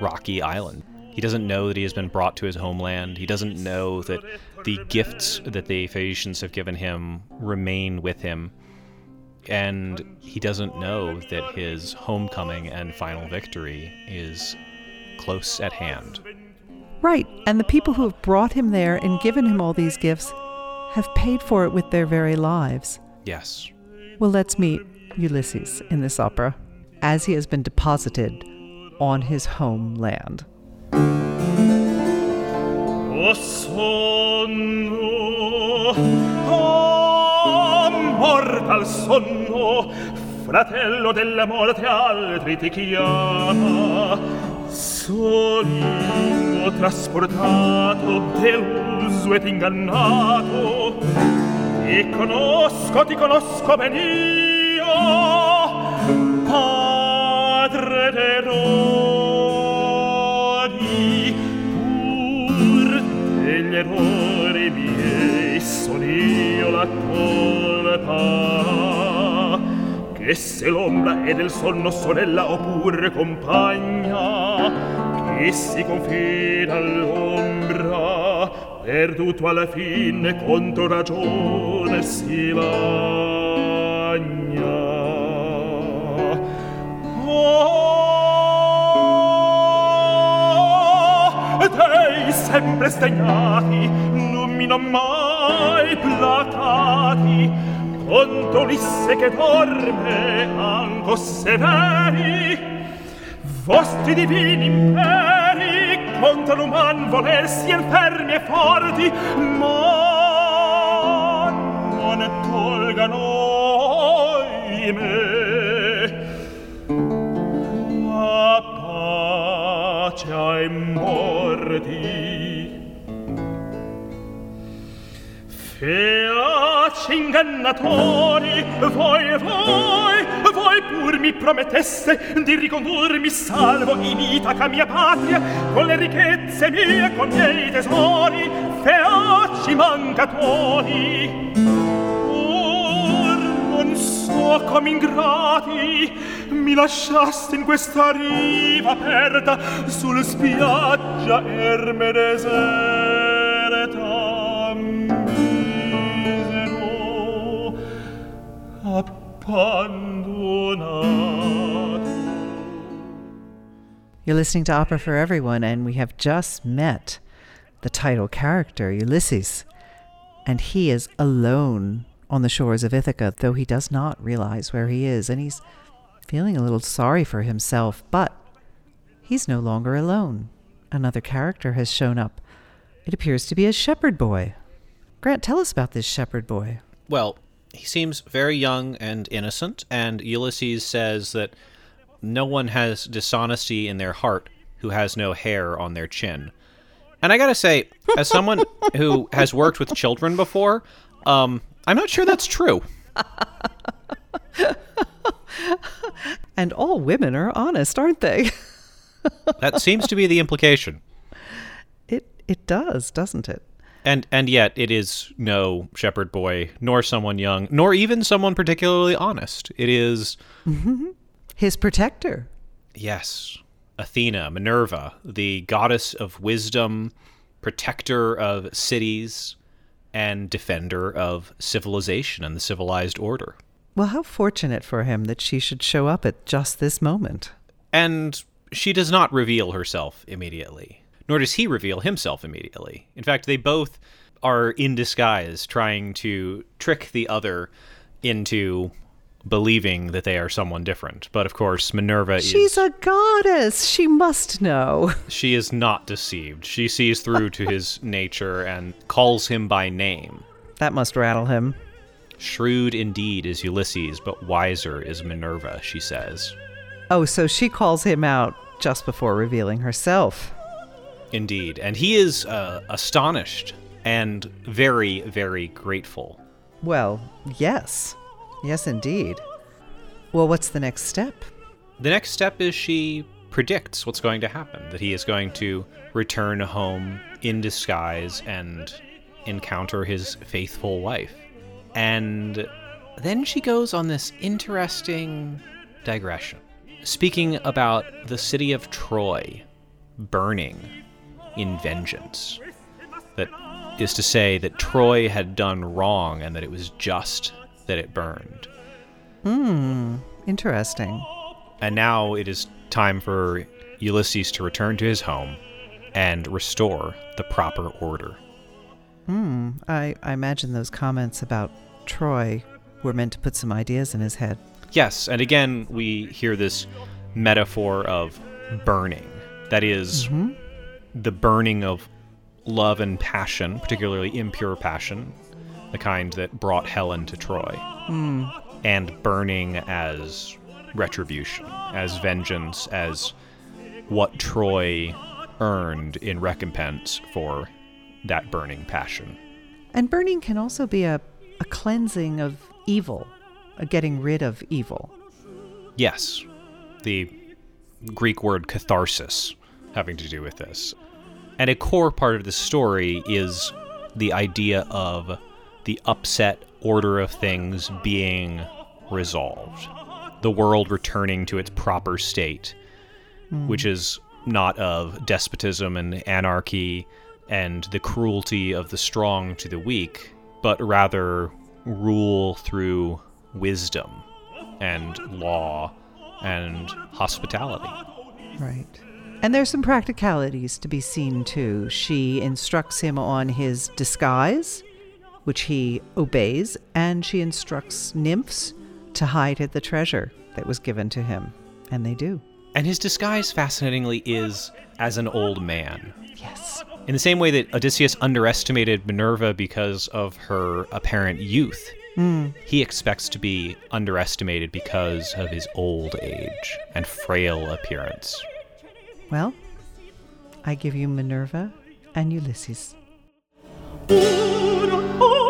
rocky island. He doesn't know that he has been brought to his homeland. He doesn't know that the gifts that the Phaeacians have given him remain with him. And he doesn't know that his homecoming and final victory is close at hand. Right. And the people who have brought him there and given him all these gifts have paid for it with their very lives. Yes. Well, let's meet Ulysses in this opera as he has been deposited on his homeland. Fratello della morte altri ti chiama. Sonno trasportato, deluso ed ingannato, ti conosco, ti conosco ben io, padre d'errori, pur degli errori miei io la colpa. Che se l'ombra è del sonno sorella oppure compagna che si confida all'ombra perduto alla fine contro ragione si Oh, tuo ed ei sempre sdegnati numino mai platati. Contro Ulisse che dorme anco severi vostri divini imperi contro l'uman volersi fermi e forti ma non tolgano i me. pacea ai morti. Feaci ingannatori, voi, voi, voi pur mi promettesse di ricondurmi salvo in Itaca mia patria, con le ricchezze mie, con miei tesori, feaci mancatori. Ingrati mi lasciaste in questa riva aperta spiaggia erme deserta. misero, abbandonato. You're listening to Opera for Everyone, and we have just met the title character, Ulysses. And he is alone on the shores of Ithaca, though he does not realize where he is. And he's feeling a little sorry for himself, but he's no longer alone. Another character has shown up. It appears to be a shepherd boy. Grant, tell us about this shepherd boy. Well, he seems very young and innocent, and Ulysses says that no one has dishonesty in their heart who has no hair on their chin. And I gotta say, as someone *laughs* who has worked with children before, um, I'm not sure that's true. *laughs* And all women are honest, aren't they? *laughs* That seems to be the implication. it it does, doesn't it? And and yet it is no shepherd boy, nor someone young, nor even someone particularly honest. It is *laughs* His protector. Yes. Athena, Minerva, the goddess of wisdom, protector of cities, and defender of civilization and the civilized order. Well, how fortunate for him that she should show up at just this moment. And she does not reveal herself immediately, nor does he reveal himself immediately. In fact, they both are in disguise, trying to trick the other into believing that they are someone different. But of course, Minerva is She's is a goddess. She must know. *laughs* she is not deceived. She sees through to his *laughs* nature and calls him by name. That must rattle him. Shrewd indeed is Ulysses, but wiser is Minerva, she says. Oh, so she calls him out just before revealing herself. Indeed. And he is uh, astonished and very, very grateful. Well, yes. Yes, indeed. Well, what's the next step? The next step is she predicts what's going to happen that he is going to return home in disguise and encounter his faithful wife. And then she goes on this interesting digression, speaking about the city of Troy burning in vengeance. That is to say, that Troy had done wrong and that it was just that it burned. Hmm, interesting. And now it is time for Ulysses to return to his home and restore the proper order. I, I imagine those comments about Troy were meant to put some ideas in his head. Yes, and again, we hear this metaphor of burning. That is the burning of love and passion, particularly impure passion, the kind that brought Helen to Troy, and burning as retribution, as vengeance, as what Troy earned in recompense for that burning passion. And burning can also be a, a cleansing of evil, a getting rid of evil. Yes, the Greek word catharsis having to do with this. And a core part of the story is the idea of the upset order of things being resolved, the world returning to its proper state, hmm. which is not of despotism and anarchy and the cruelty of the strong to the weak, but rather rule through wisdom and law and hospitality. Right. And there's some practicalities to be seen too. She instructs him on his disguise, which he obeys, and she instructs nymphs to hide the treasure that was given to him. And they do. And his disguise, fascinatingly, is as an old man. Yes. In the same way that Odysseus underestimated Minerva because of her apparent youth, hmm. he expects to be underestimated because of his old age and frail appearance. Well, I give you Minerva and Ulysses. Un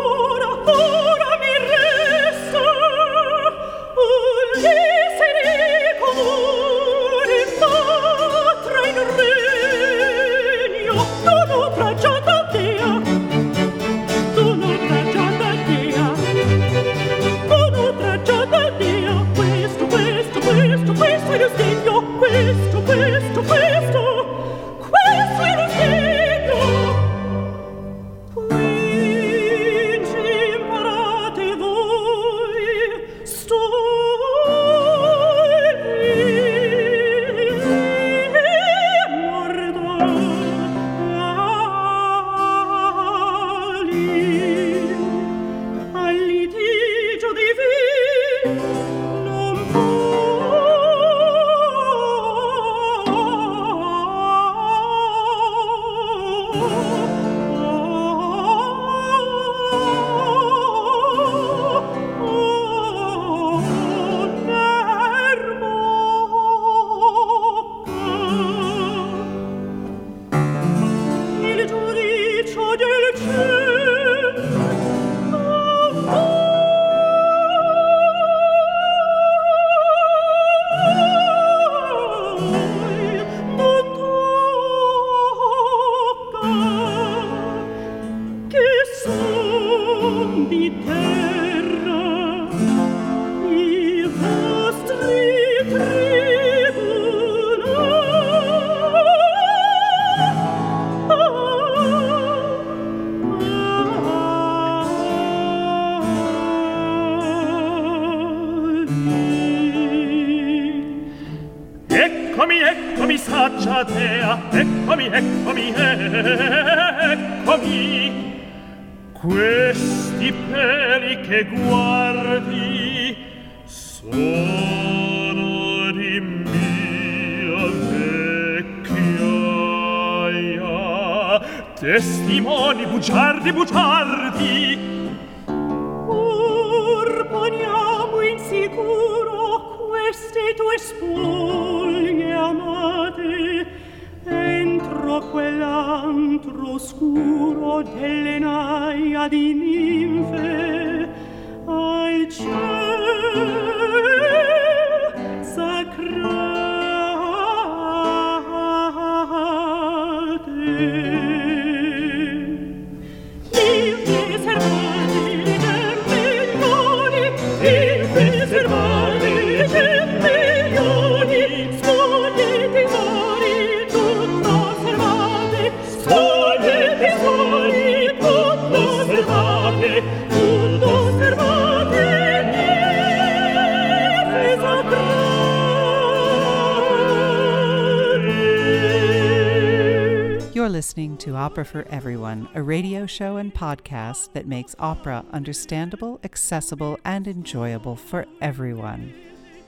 Opera for Everyone, a radio show and podcast that makes opera understandable, accessible, and enjoyable for everyone.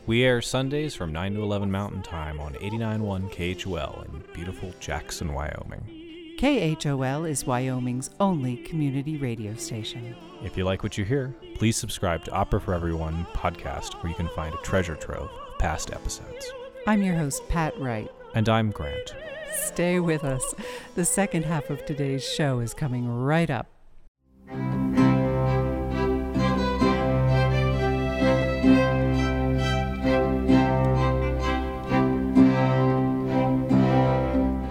We air Sundays from 9 to 11 Mountain Time on 89.1 KHOL in beautiful Jackson, Wyoming. KHOL is Wyoming's only community radio station. If you like what you hear, please subscribe to Opera for Everyone podcast, where you can find a treasure trove of past episodes. I'm your host, Pat Wright. And I'm Grant. Stay with us. The second half of today's show is coming right up.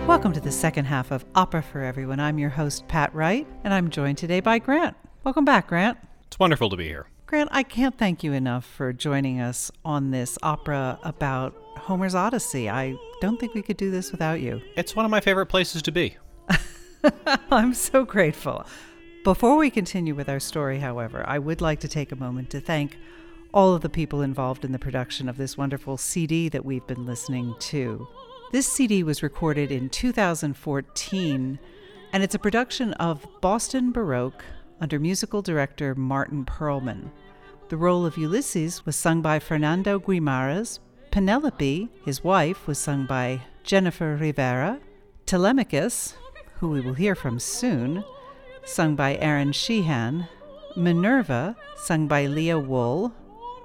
Welcome to the second half of Opera for Everyone. I'm your host, Pat Wright, and I'm joined today by Grant. Welcome back, Grant. It's wonderful to be here. Grant, I can't thank you enough for joining us on this opera about Homer's Odyssey. I don't think we could do this without you. It's one of my favorite places to be. *laughs* I'm so grateful. Before we continue with our story, however, I would like to take a moment to thank all of the people involved in the production of this wonderful CD that we've been listening to. This CD was recorded in 2014, and it's a production of Boston Baroque under musical director Martin Pearlman. The role of Ulysses was sung by Fernando Guimarães, Penelope, his wife, was sung by Jennifer Rivera. Telemachus, who we will hear from soon, sung by Aaron Sheehan. Minerva, sung by Leah Wool.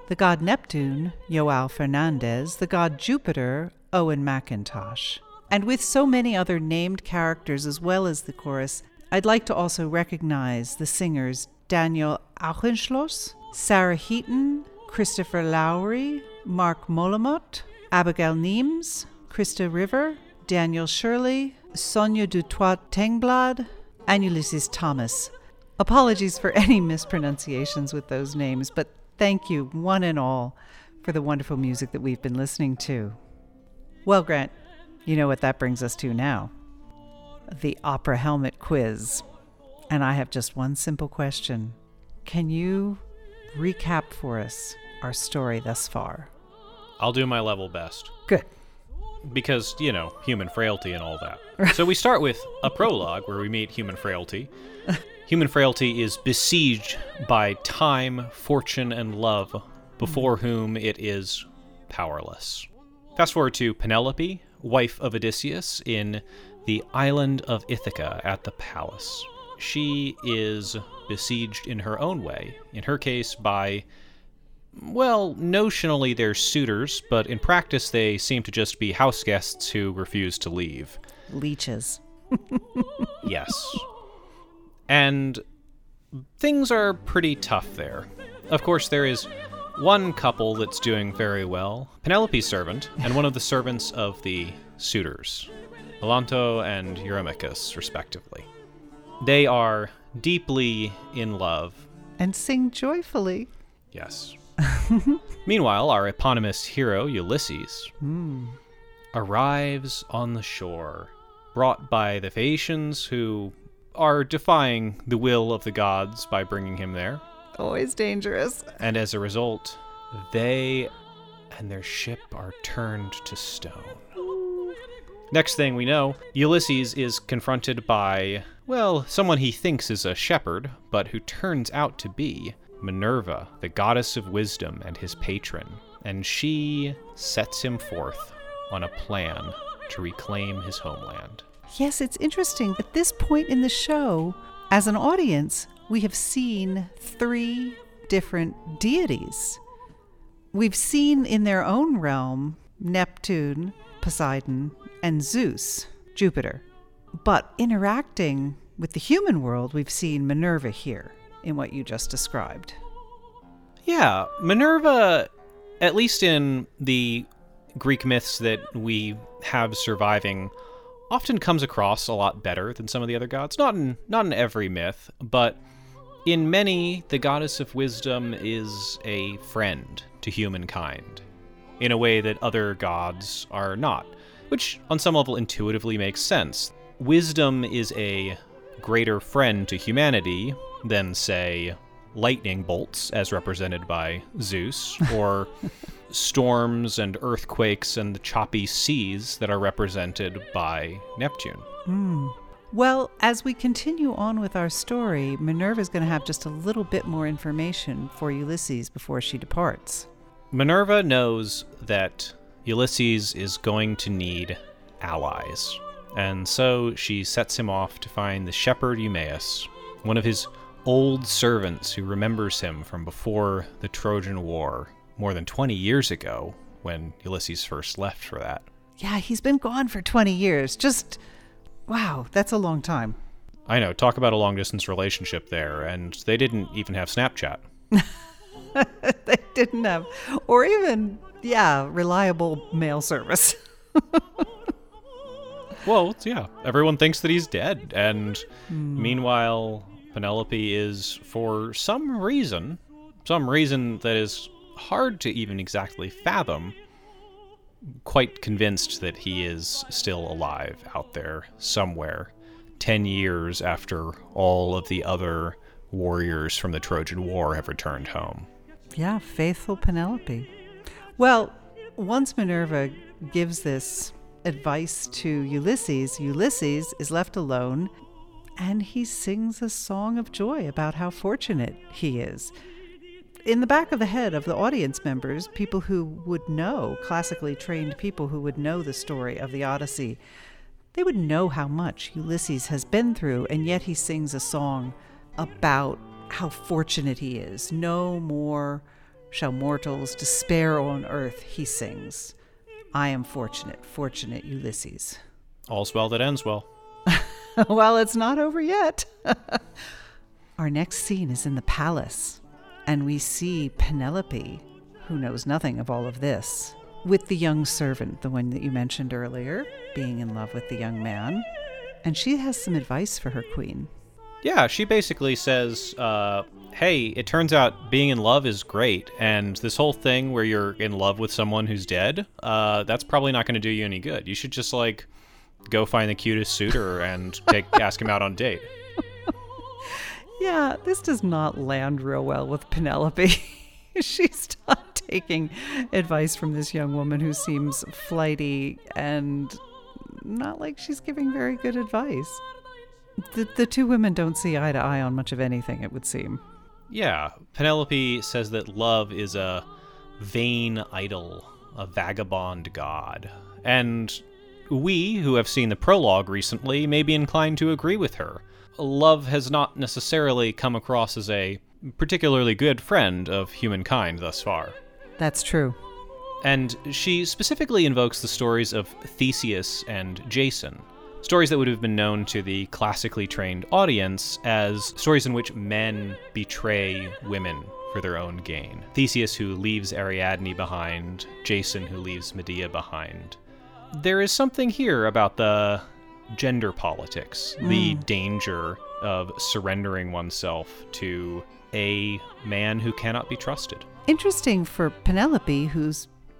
The god Neptune, João Fernandes. The god Jupiter, Owen McIntosh. And with so many other named characters as well as the chorus, I'd like to also recognize the singers Daniel Auchincloss, Sarah Heaton, Christopher Lowrey, Mark Molomot, Abigail Nims, Krista River, Daniel Shirley, Sonja DuToit Tengblad, and Ulysses Thomas. Apologies for *laughs* any mispronunciations with those names, but thank you, one and all, for the wonderful music that we've been listening to. Well, Grant, you know what that brings us to now the Opera Helmet Quiz. And I have just one simple question Can you recap for us our story thus far? I'll do my level best. Good. Because, you know, human frailty and all that. so we start with a prologue where we meet human frailty. *laughs* human frailty is besieged by time, fortune, and love, before mm-hmm. whom it is powerless. Fast forward to Penelope, wife of Odysseus, in the island of Ithaca at the palace. She is besieged in her own way, in her case by well, notionally they're suitors, but in practice they seem to just be house guests who refuse to leave. Leeches. yes. And things are pretty tough there. Of course, there is one couple that's doing very well Penelope's servant, and one of the servants of the suitors, Melantho and Eurymachus, respectively. They are deeply in love. And sing joyfully. Yes. *laughs* Meanwhile, our eponymous hero, Ulysses, hmm. arrives on the shore, brought by the Phaeacians, who are defying the will of the gods by bringing him there. Always dangerous. And as a result, they and their ship are turned to stone. Next thing we know, Ulysses is confronted by, well, someone he thinks is a shepherd, but who turns out to be Minerva, the goddess of wisdom and his patron, and she sets him forth on a plan to reclaim his homeland. Yes, it's interesting. At this point in the show, as an audience, we have seen three different deities. We've seen in their own realm Neptune, Poseidon, and Zeus, Jupiter. But interacting with the human world, we've seen Minerva here in what you just described. Yeah, Minerva, at least in the Greek myths that we have surviving, often comes across a lot better than some of the other gods. Not in not in every myth, but in many, the goddess of wisdom is a friend to humankind in a way that other gods are not, which on some level intuitively makes sense. Wisdom is a greater friend to humanity than, say, lightning bolts, as represented by Zeus, *laughs* or storms and earthquakes and the choppy seas that are represented by Neptune. Hmm. Well, as we continue on with our story, Minerva's going to have just a little bit more information for Ulysses before she departs. Minerva knows that Ulysses is going to need allies, and so she sets him off to find the shepherd Eumaeus, one of his old servants who remembers him from before the Trojan War, more than 20 years ago when Ulysses first left for that. Yeah, he's been gone for 20 years. Just, wow, that's a long time. I know, talk about a long distance relationship there, and they didn't even have Snapchat. *laughs* they didn't have, or even, yeah, reliable mail service. *laughs* Well, yeah, everyone thinks that he's dead, and hmm. meanwhile, Penelope is, for some reason, some reason that is hard to even exactly fathom, quite convinced that he is still alive out there somewhere, 10 years after all of the other warriors from the Trojan War have returned home. Yeah, faithful Penelope. Well, once Minerva gives this advice to Ulysses, Ulysses is left alone and he sings a song of joy about how fortunate he is. in the back of the head of the audience members, people who would know, classically trained people who would know the story of the Odyssey, they would know how much Ulysses has been through, and yet he sings a song about how fortunate he is. No more shall mortals despair on earth, he sings. I am fortunate, fortunate Ulysses. All's well that ends well. *laughs* well, it's not over yet. *laughs* Our next scene is in the palace, and we see Penelope, who knows nothing of all of this, with the young servant, the one that you mentioned earlier, being in love with the young man. And she has some advice for her queen. Yeah, she basically says, uh, hey, it turns out being in love is great, and this whole thing where you're in love with someone who's dead, uh, that's probably not going to do you any good. You should just, like, go find the cutest suitor and take *laughs* ask him out on date. *laughs* Yeah, this does not land real well with Penelope. *laughs* She's not taking advice from this young woman who seems flighty and not like she's giving very good advice. The, the two women don't see eye to eye on much of anything, it would seem. Yeah, Penelope says that love is a vain idol, a vagabond god. And we, who have seen the prologue recently, may be inclined to agree with her. Love has not necessarily come across as a particularly good friend of humankind thus far. That's true. And she specifically invokes the stories of Theseus and Jason, stories that would have been known to the classically trained audience as stories in which men betray women for their own gain. Theseus, who leaves Ariadne behind, Jason, who leaves Medea behind. There is something here about the gender politics, the mm. danger of surrendering oneself to a man who cannot be trusted. Interesting for Penelope, who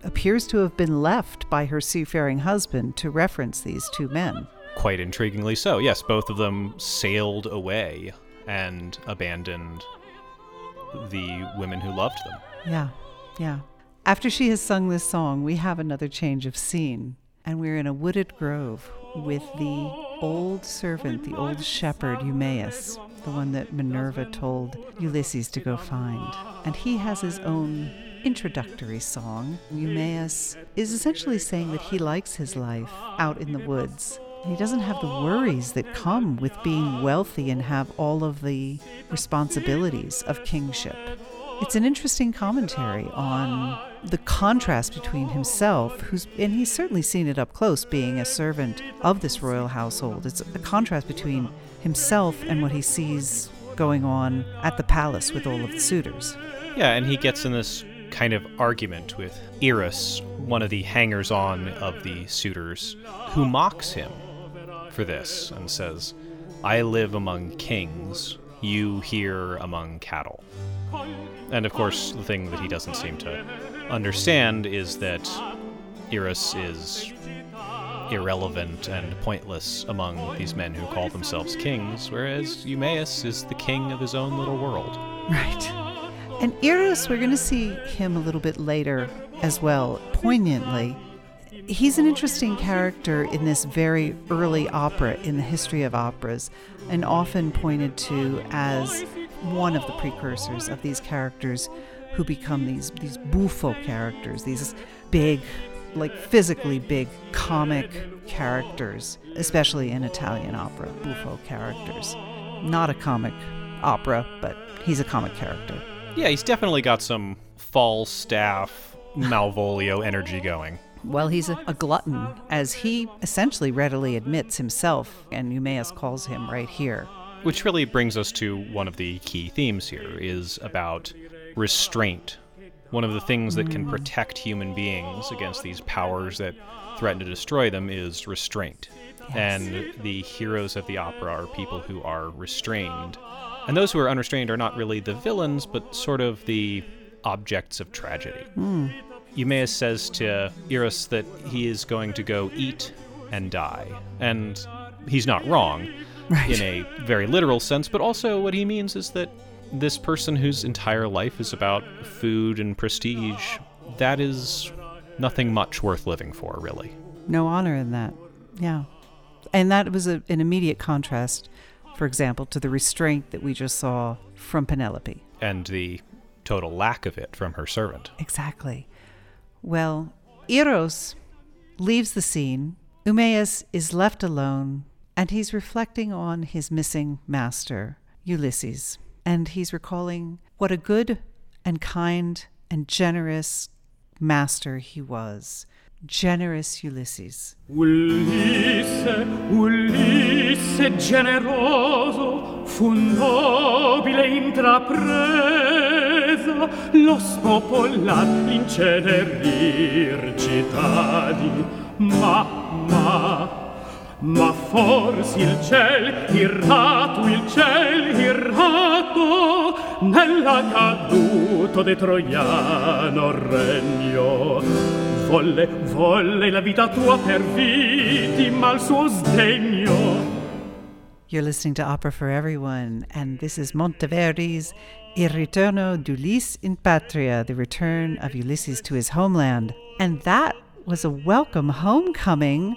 appears to have been left by her seafaring husband to reference these two men. Quite intriguingly so. Yes, both of them sailed away and abandoned the women who loved them. Yeah, yeah. After she has sung this song, we have another change of scene, and we're in a wooded grove with the old servant, the old shepherd Eumaeus, the one that Minerva told Ulysses to go find. And he has his own introductory song. Eumaeus is essentially saying that he likes his life out in the woods. He doesn't have the worries that come with being wealthy and have all of the responsibilities of kingship. It's an interesting commentary on the contrast between himself, who's, and he's certainly seen it up close being a servant of this royal household. It's a contrast between himself and what he sees going on at the palace with all of the suitors. Yeah, and he gets in this kind of argument with Eris, one of the hangers on of the suitors, who mocks him for this and says, I live among kings, you here among cattle. And of course, the thing that he doesn't seem to understand is that Eris is irrelevant and pointless among these men who call themselves kings, whereas Eumaeus is the king of his own little world. Right. And Eros, we're going to see him a little bit later as well, poignantly. He's an interesting character in this very early opera in the history of operas, and often pointed to as one of the precursors of these characters who become these these buffo characters, these big, like physically big comic characters, especially in Italian opera, buffo characters. Not a comic opera, but he's a comic character. Yeah, he's definitely got some Falstaff, Malvolio energy going. Well, he's a, a glutton, as he essentially readily admits himself, and Eumaeus calls him right here. Which really brings us to one of the key themes here is about restraint. One of the things that can protect human beings against these powers that threaten to destroy them is restraint. And the heroes of the opera are people who are restrained. And those who are unrestrained are not really the villains, but sort of the objects of tragedy. Hmm. Eumaeus says to Eros that he is going to go eat and die. And he's not wrong in a very literal sense, but also what he means is that this person whose entire life is about food and prestige, that is nothing much worth living for, really. No honor in that. Yeah. And that was a, an immediate contrast, for example, to the restraint that we just saw from Penelope. And the total lack of it from her servant. Exactly. Well, Eros leaves the scene. Eumaeus is left alone, and he's reflecting on his missing master, Ulysses. And he's recalling what a good and kind and generous master he was. Generous Ulysses. Ulisse, Ulisse generoso, fu nobile l'incenerir cittadi, ma, ma, ma forse il ciel, irrato il ciel, irrato, nella caduto de Troiano regno, volle, volle la vita tua per vittima al suo sdegno. You're listening to Opera for Everyone, and this is Monteverdi's Il ritorno d'Ulisse in patria, the return of Ulysses to his homeland. And that was a welcome homecoming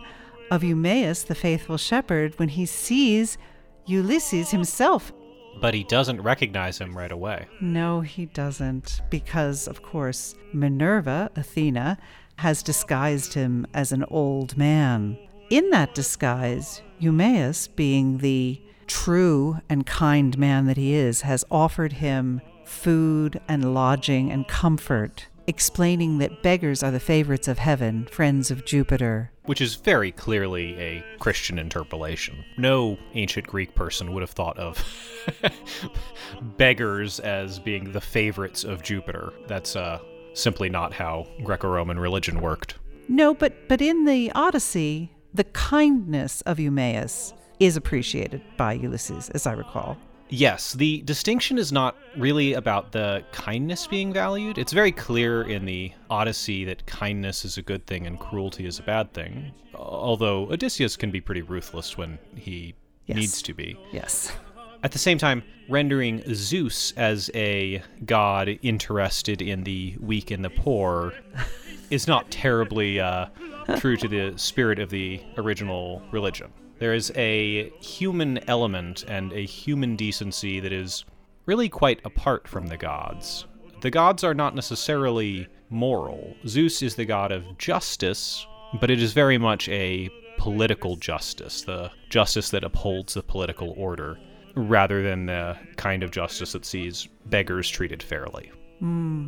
of Eumaeus, the faithful shepherd, when he sees Ulysses himself. But he doesn't recognize him right away. No, he doesn't, because, of course, Minerva, Athena, has disguised him as an old man. In that disguise, Eumaeus, being the true and kind man that he is, has offered him food and lodging and comfort, explaining that beggars are the favorites of heaven, friends of Jupiter. Which is very clearly a Christian interpolation. No ancient Greek person would have thought of *laughs* beggars as being the favorites of Jupiter. That's uh, simply not how Greco Roman religion worked. No, but but in the Odyssey, the kindness of Eumaeus is appreciated by Ulysses, as I recall. Yes, the distinction is not really about the kindness being valued. It's very clear in the Odyssey that kindness is a good thing and cruelty is a bad thing. Although Odysseus can be pretty ruthless when he Yes. needs to be. Yes. At the same time, rendering Zeus as a god interested in the weak and the poor is not terribly uh, true to the spirit of the original religion. There is a human element and a human decency that is really quite apart from the gods. The gods are not necessarily moral. Zeus is the god of justice, but it is very much a political justice, the justice that upholds the political order, rather than the kind of justice that sees beggars treated fairly. Hmm.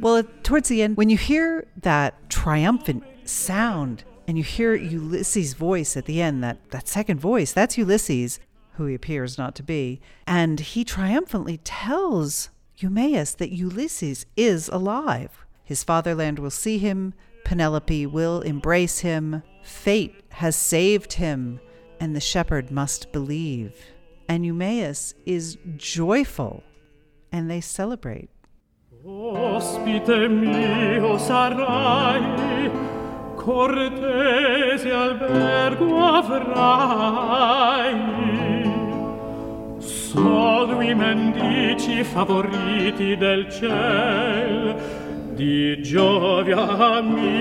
Well, towards the end, when you hear that triumphant sound and you hear Ulysses' voice at the end, that, that second voice, that's Ulysses, who he appears not to be. And he triumphantly tells Eumaeus that Ulysses is alive. His fatherland will see him, Penelope will embrace him, fate has saved him, and the shepherd must believe. And Eumaeus is joyful, and they celebrate. Ospite mio sarai, cortese albergo avrai. Sono i mendici favoriti del ciel, di Giovia amici.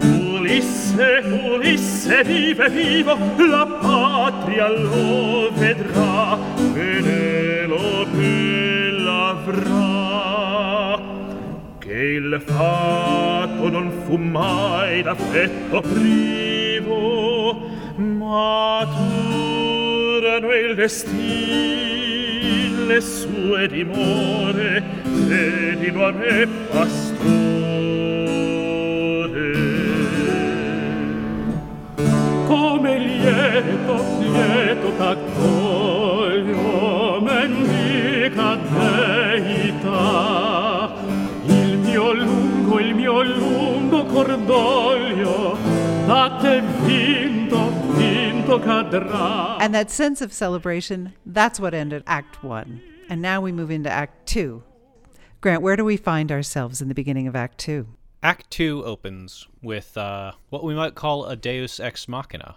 Ulisse, Ulisse vive vivo, la patria lo vedrà, Penelope l'avrà. e il fatto non fu mai d'affetto privo maturano il destino le sue dimore e di me pastore. Come lieto lieto t'accoglio mendica te mio lungo cordoglio, da te vinto, vinto cadrà. And that sense of celebration, that's what ended Act One. And now we move into Act Two. Grant, where do we find ourselves in the beginning of Act Two? Act 2 opens with uh, what we might call a deus ex machina.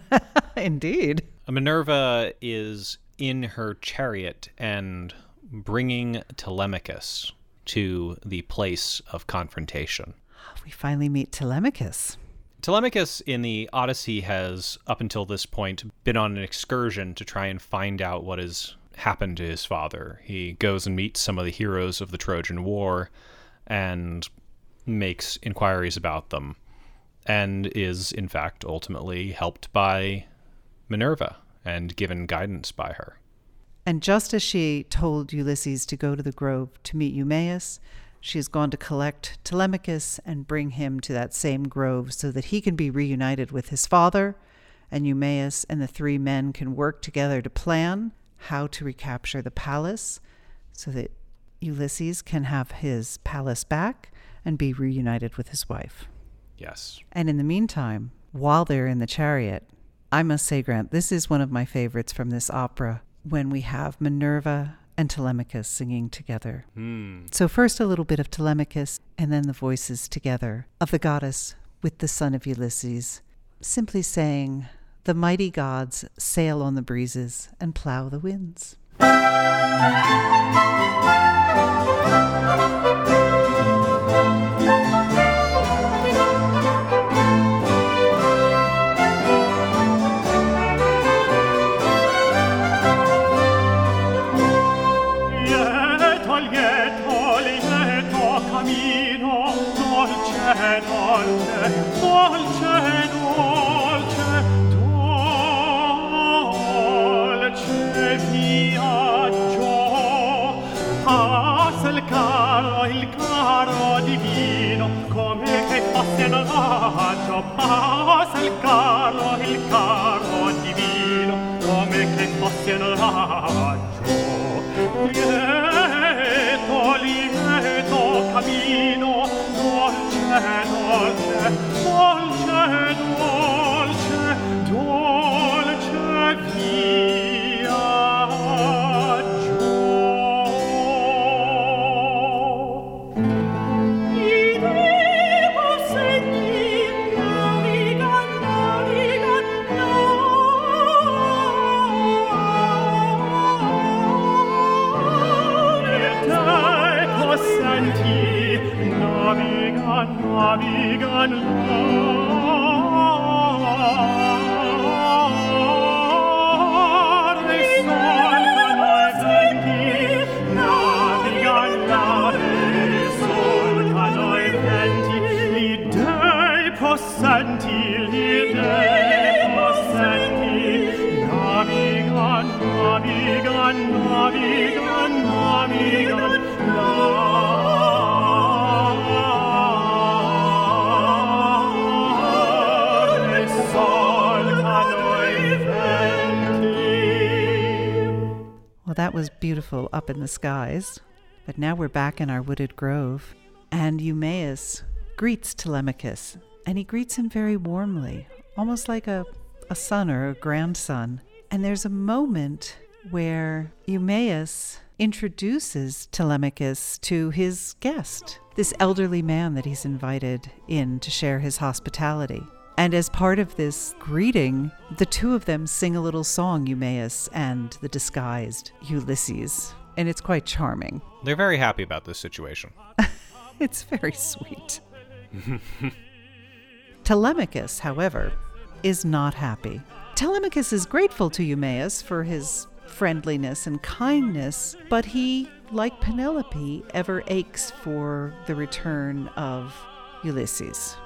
*laughs* Indeed. Minerva is in her chariot and bringing Telemachus to the place of confrontation. We finally meet Telemachus. Telemachus in the Odyssey has, up until this point, been on an excursion to try and find out what has happened to his father. He goes and meets some of the heroes of the Trojan War and makes inquiries about them, and is, in fact, ultimately helped by Minerva and given guidance by her. And just as she told Ulysses to go to the grove to meet Eumaeus, she has gone to collect Telemachus and bring him to that same grove so that he can be reunited with his father, and Eumaeus and the three men can work together to plan how to recapture the palace so that Ulysses can have his palace back and be reunited with his wife. Yes. And in the meantime, while they're in the chariot, I must say, Grant, this is one of my favorites from this opera when we have Minerva and Telemachus singing together. Hmm. So, first a little bit of Telemachus, and then the voices together of the goddess with the son of Ulysses, simply saying, The mighty gods sail on the breezes and plow the winds. carro passa il carro il carro divino come che fosse un raggio yeah. Was beautiful up in the skies. But now we're back in our wooded grove, and Eumaeus greets Telemachus, and he greets him very warmly, almost like a, a son or a grandson. And there's a moment where Eumaeus introduces Telemachus to his guest, this elderly man that he's invited in to share his hospitality. And as part of this greeting, the two of them sing a little song, Eumaeus and the disguised Ulysses. And it's quite charming. They're very happy about this situation. *laughs* It's very sweet. *laughs* Telemachus, however, is not happy. Telemachus is grateful to Eumaeus for his friendliness and kindness, but he, like Penelope, ever aches for the return of Ulysses.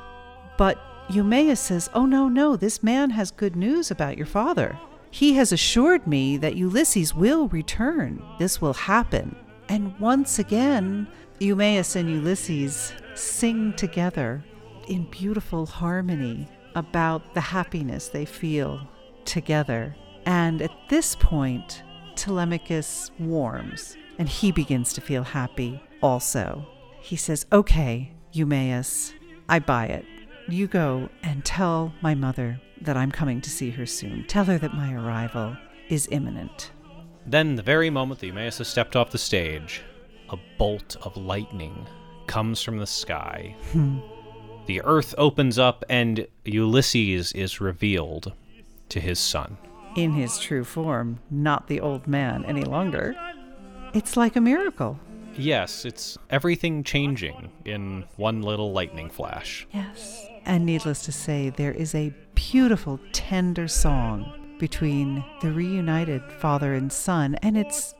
But Eumaeus says, Oh, no, no, this man has good news about your father. He has assured me that Ulysses will return. This will happen. And once again, Eumaeus and Ulysses sing together in beautiful harmony about the happiness they feel together. And at this point, Telemachus warms and he begins to feel happy also. He says, Okay, Eumaeus, I buy it. You go and tell my mother that I'm coming to see her soon. Tell her that my arrival is imminent. Then, the very moment that Eumaeus has stepped off the stage, a bolt of lightning comes from the sky. Hmm. the earth opens up, and Ulysses is revealed to his son. In his true form, not the old man any longer. It's like a miracle. Yes, it's everything changing in one little lightning flash. Yes. And needless to say, there is a beautiful, tender song between the reunited father and son, and it's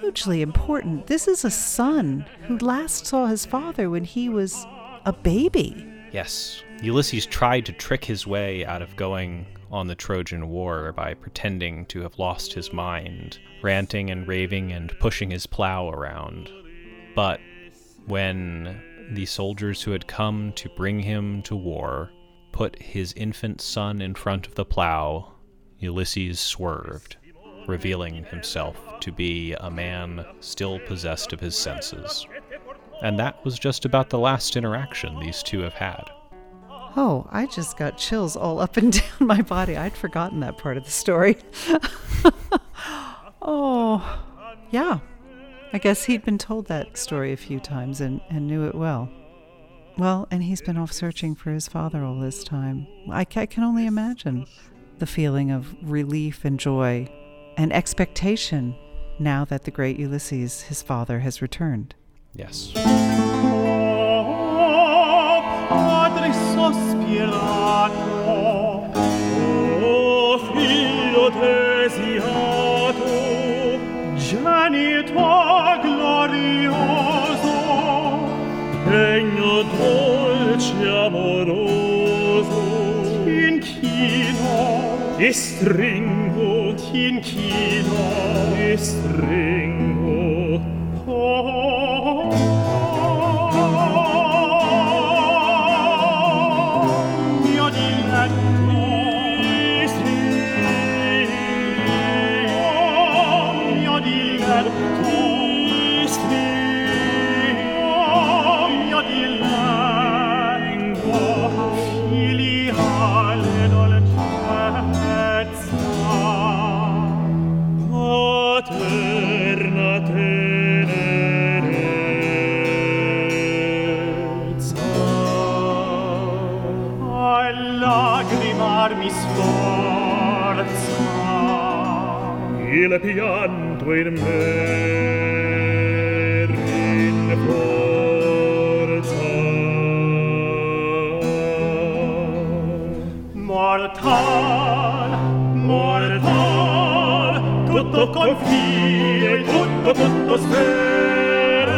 hugely important. This is a son who last saw his father when he was a baby. Yes, Ulysses tried to trick his way out of going on the Trojan War by pretending to have lost his mind, ranting and raving and pushing his plow around. But when the soldiers who had come to bring him to war put his infant son in front of the plow, Ulysses swerved, revealing himself to be a man still possessed of his senses. And that was just about the last interaction these two have had. Oh, I just got chills all up and *laughs* down my body. I'd forgotten that part of the story. *laughs* oh, yeah. I guess he'd been told that story a few times and, and knew it well. Well, and he's been off searching for his father all this time. I, I can only imagine the feeling of relief and joy and expectation now that the great Ulysses, his father, has returned. Yes. Padre venitor glorioso, regno dolce amoroso, inchino e stringo, t'inchino e stringo. il pianto in me in forza. Mortal mortal tutto confio e tutto tutto spero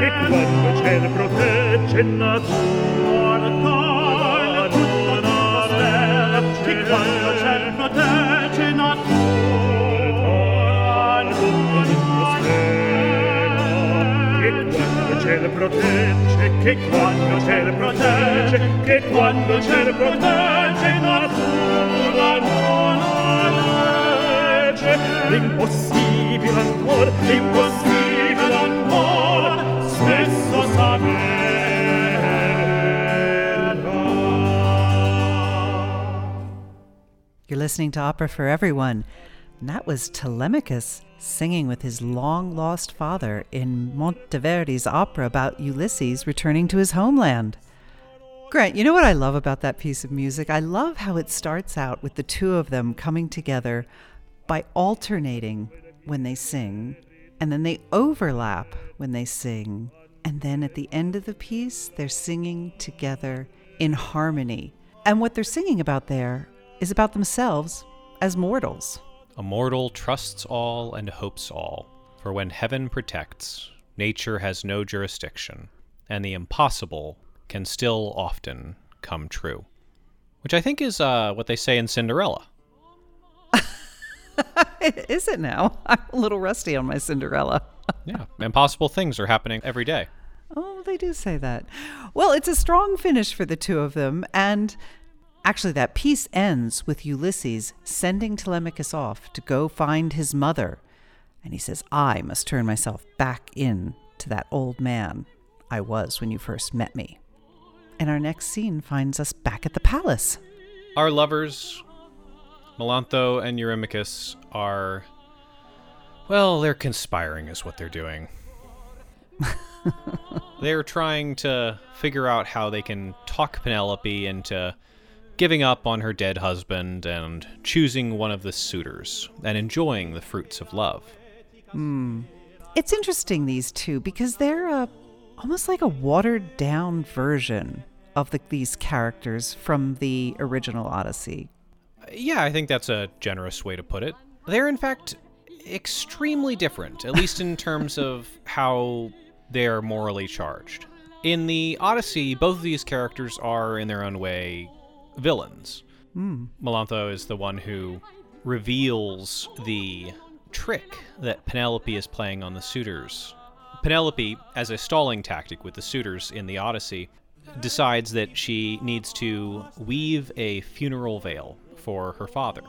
che quando il protegge natura mortal tutto tutto spero che quando il protegge natura. Quando ciel protegge, che quando ciel protegge, che quando ciel protegge natura non legge l'impossibile ancor, l'impossibile ancor, spesso saperà. You're listening to Opera for Everyone. And that was Telemachus singing with his long lost father in Monteverdi's opera about Ulysses returning to his homeland. Grant, you know what I love about that piece of music? I love how it starts out with the two of them coming together by alternating when they sing, and then they overlap when they sing. And then at the end of the piece, they're singing together in harmony. And what they're singing about there is about themselves as mortals. A mortal trusts all and hopes all, for when heaven protects, nature has no jurisdiction, and the impossible can still often come true. Which I think is uh, what they say in Cinderella. *laughs* Is it now? *laughs* I'm a little rusty on my Cinderella. *laughs* Yeah, impossible things are happening every day. Oh, they do say that. Well, it's a strong finish for the two of them. And actually, that piece ends with Ulysses sending Telemachus off to go find his mother. And he says, I must turn myself back in to that old man I was when you first met me. And our next scene finds us back at the palace. Our lovers, Melantho and Eurymachus, are. Well, they're conspiring, is what they're doing. *laughs* they're trying to figure out how they can talk Penelope into giving up on her dead husband and choosing one of the suitors and enjoying the fruits of love. Hmm. It's interesting, these two, because they're a, almost like a watered down version of the, these characters from the original Odyssey. Yeah, I think that's a generous way to put it. They're, in fact, extremely different, at least in terms of *laughs* how they're morally charged. In the Odyssey, both of these characters are, in their own way, villains. Hmm. Melantho is the one who reveals the trick that Penelope is playing on the suitors. Penelope, as a stalling tactic with the suitors in the Odyssey, decides that she needs to weave a funeral veil for her father.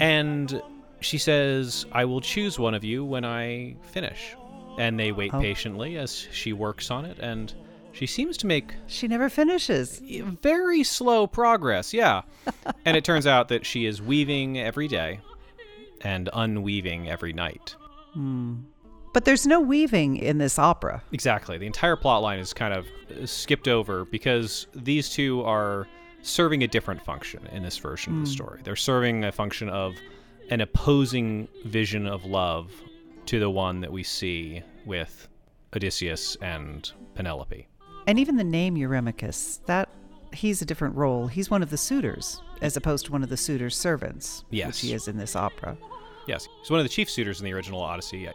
And she says, I will choose one of you when I finish. And they wait Oh. patiently as she works on it, and she seems to make She never finishes. very slow progress, yeah. and it turns out that she is weaving every day and unweaving every night. But there's no weaving in this opera. Exactly. The entire plot line is kind of uh, skipped over because these two are serving a different function in this version of the story. They're serving a function of an opposing vision of love to the one that we see with Odysseus and Penelope. And even the name Eurymachus, that he's a different role. He's one of the suitors as opposed to one of the suitor's servants, Yes. which he is in this opera. Yes, he's one of the chief suitors in the original Odyssey.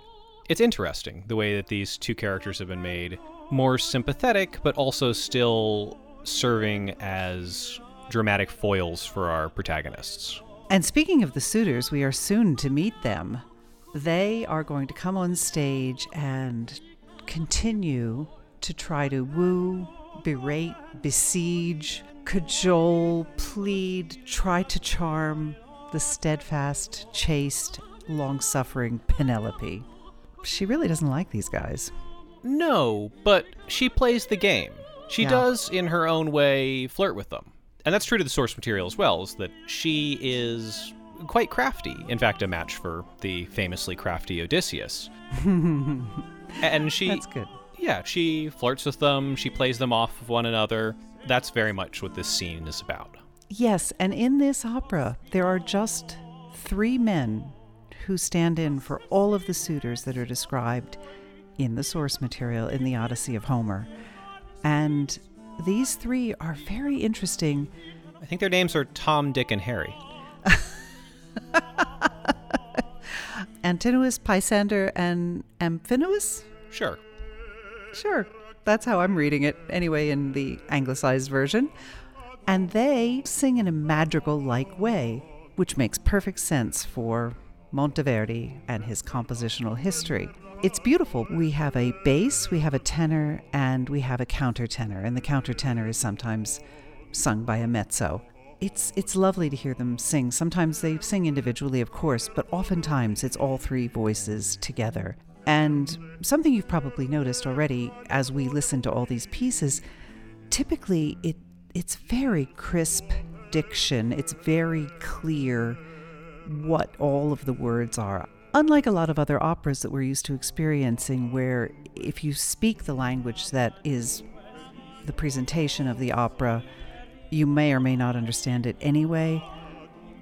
It's interesting the way that these two characters have been made more sympathetic, but also still serving as dramatic foils for our protagonists. And speaking of the suitors, we are soon to meet them. They are going to come on stage and continue to try to woo, berate, besiege, cajole, plead, try to charm the steadfast, chaste, long suffering Penelope. She really doesn't like these guys. No, but she plays the game. She Yeah. does, in her own way, flirt with them. And that's true to the source material as well, is that she is quite crafty. In fact, a match for the famously crafty Odysseus. *laughs* and she That's good. Yeah, she flirts with them, she plays them off of one another. That's very much what this scene is about. Yes, and in this opera, there are just three men who stand in for all of the suitors that are described in the source material in the Odyssey of Homer. And these three are very interesting. I think their names are Tom, Dick, and Harry. *laughs* Antinous, Pisander, and Amphinous? Sure. Sure, that's how I'm reading it anyway in the anglicized version. And they sing in a madrigal like way, which makes perfect sense for Monteverdi and his compositional history. It's beautiful. We have a bass, we have a tenor, and we have a countertenor, and the countertenor is sometimes sung by a mezzo. It's it's lovely to hear them sing. Sometimes they sing individually, of course, but oftentimes it's all three voices together. And something you've probably noticed already as we listen to all these pieces, typically it it's very crisp diction. It's very clear what all of the words are. Unlike a lot of other operas that we're used to experiencing, where if you speak the language that is the presentation of the opera, you may or may not understand it anyway.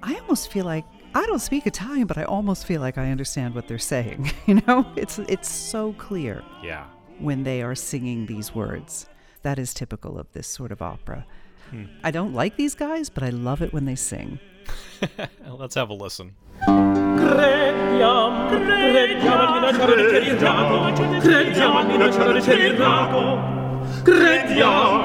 I almost feel like I don't speak Italian, but I almost feel like I understand what they're saying. You know, it's it's so clear Yeah. when they are singing these words. That is typical of this sort of opera. I don't like these guys, but I love it when they sing. Let's have a listen. Crediam, crediam al minacciare di Ceriraco, crediam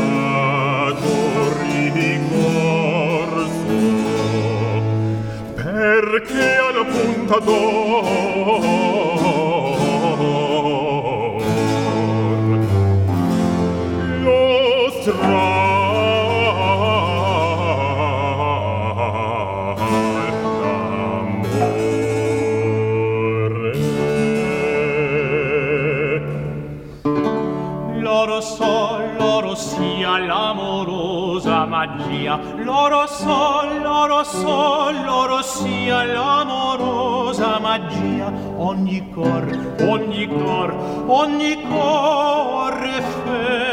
perché alla punta d'or lo strano Oro sol, oro sol, oro sia l'amorosa magia, ogni cor, ogni cor, ogni cor è fede.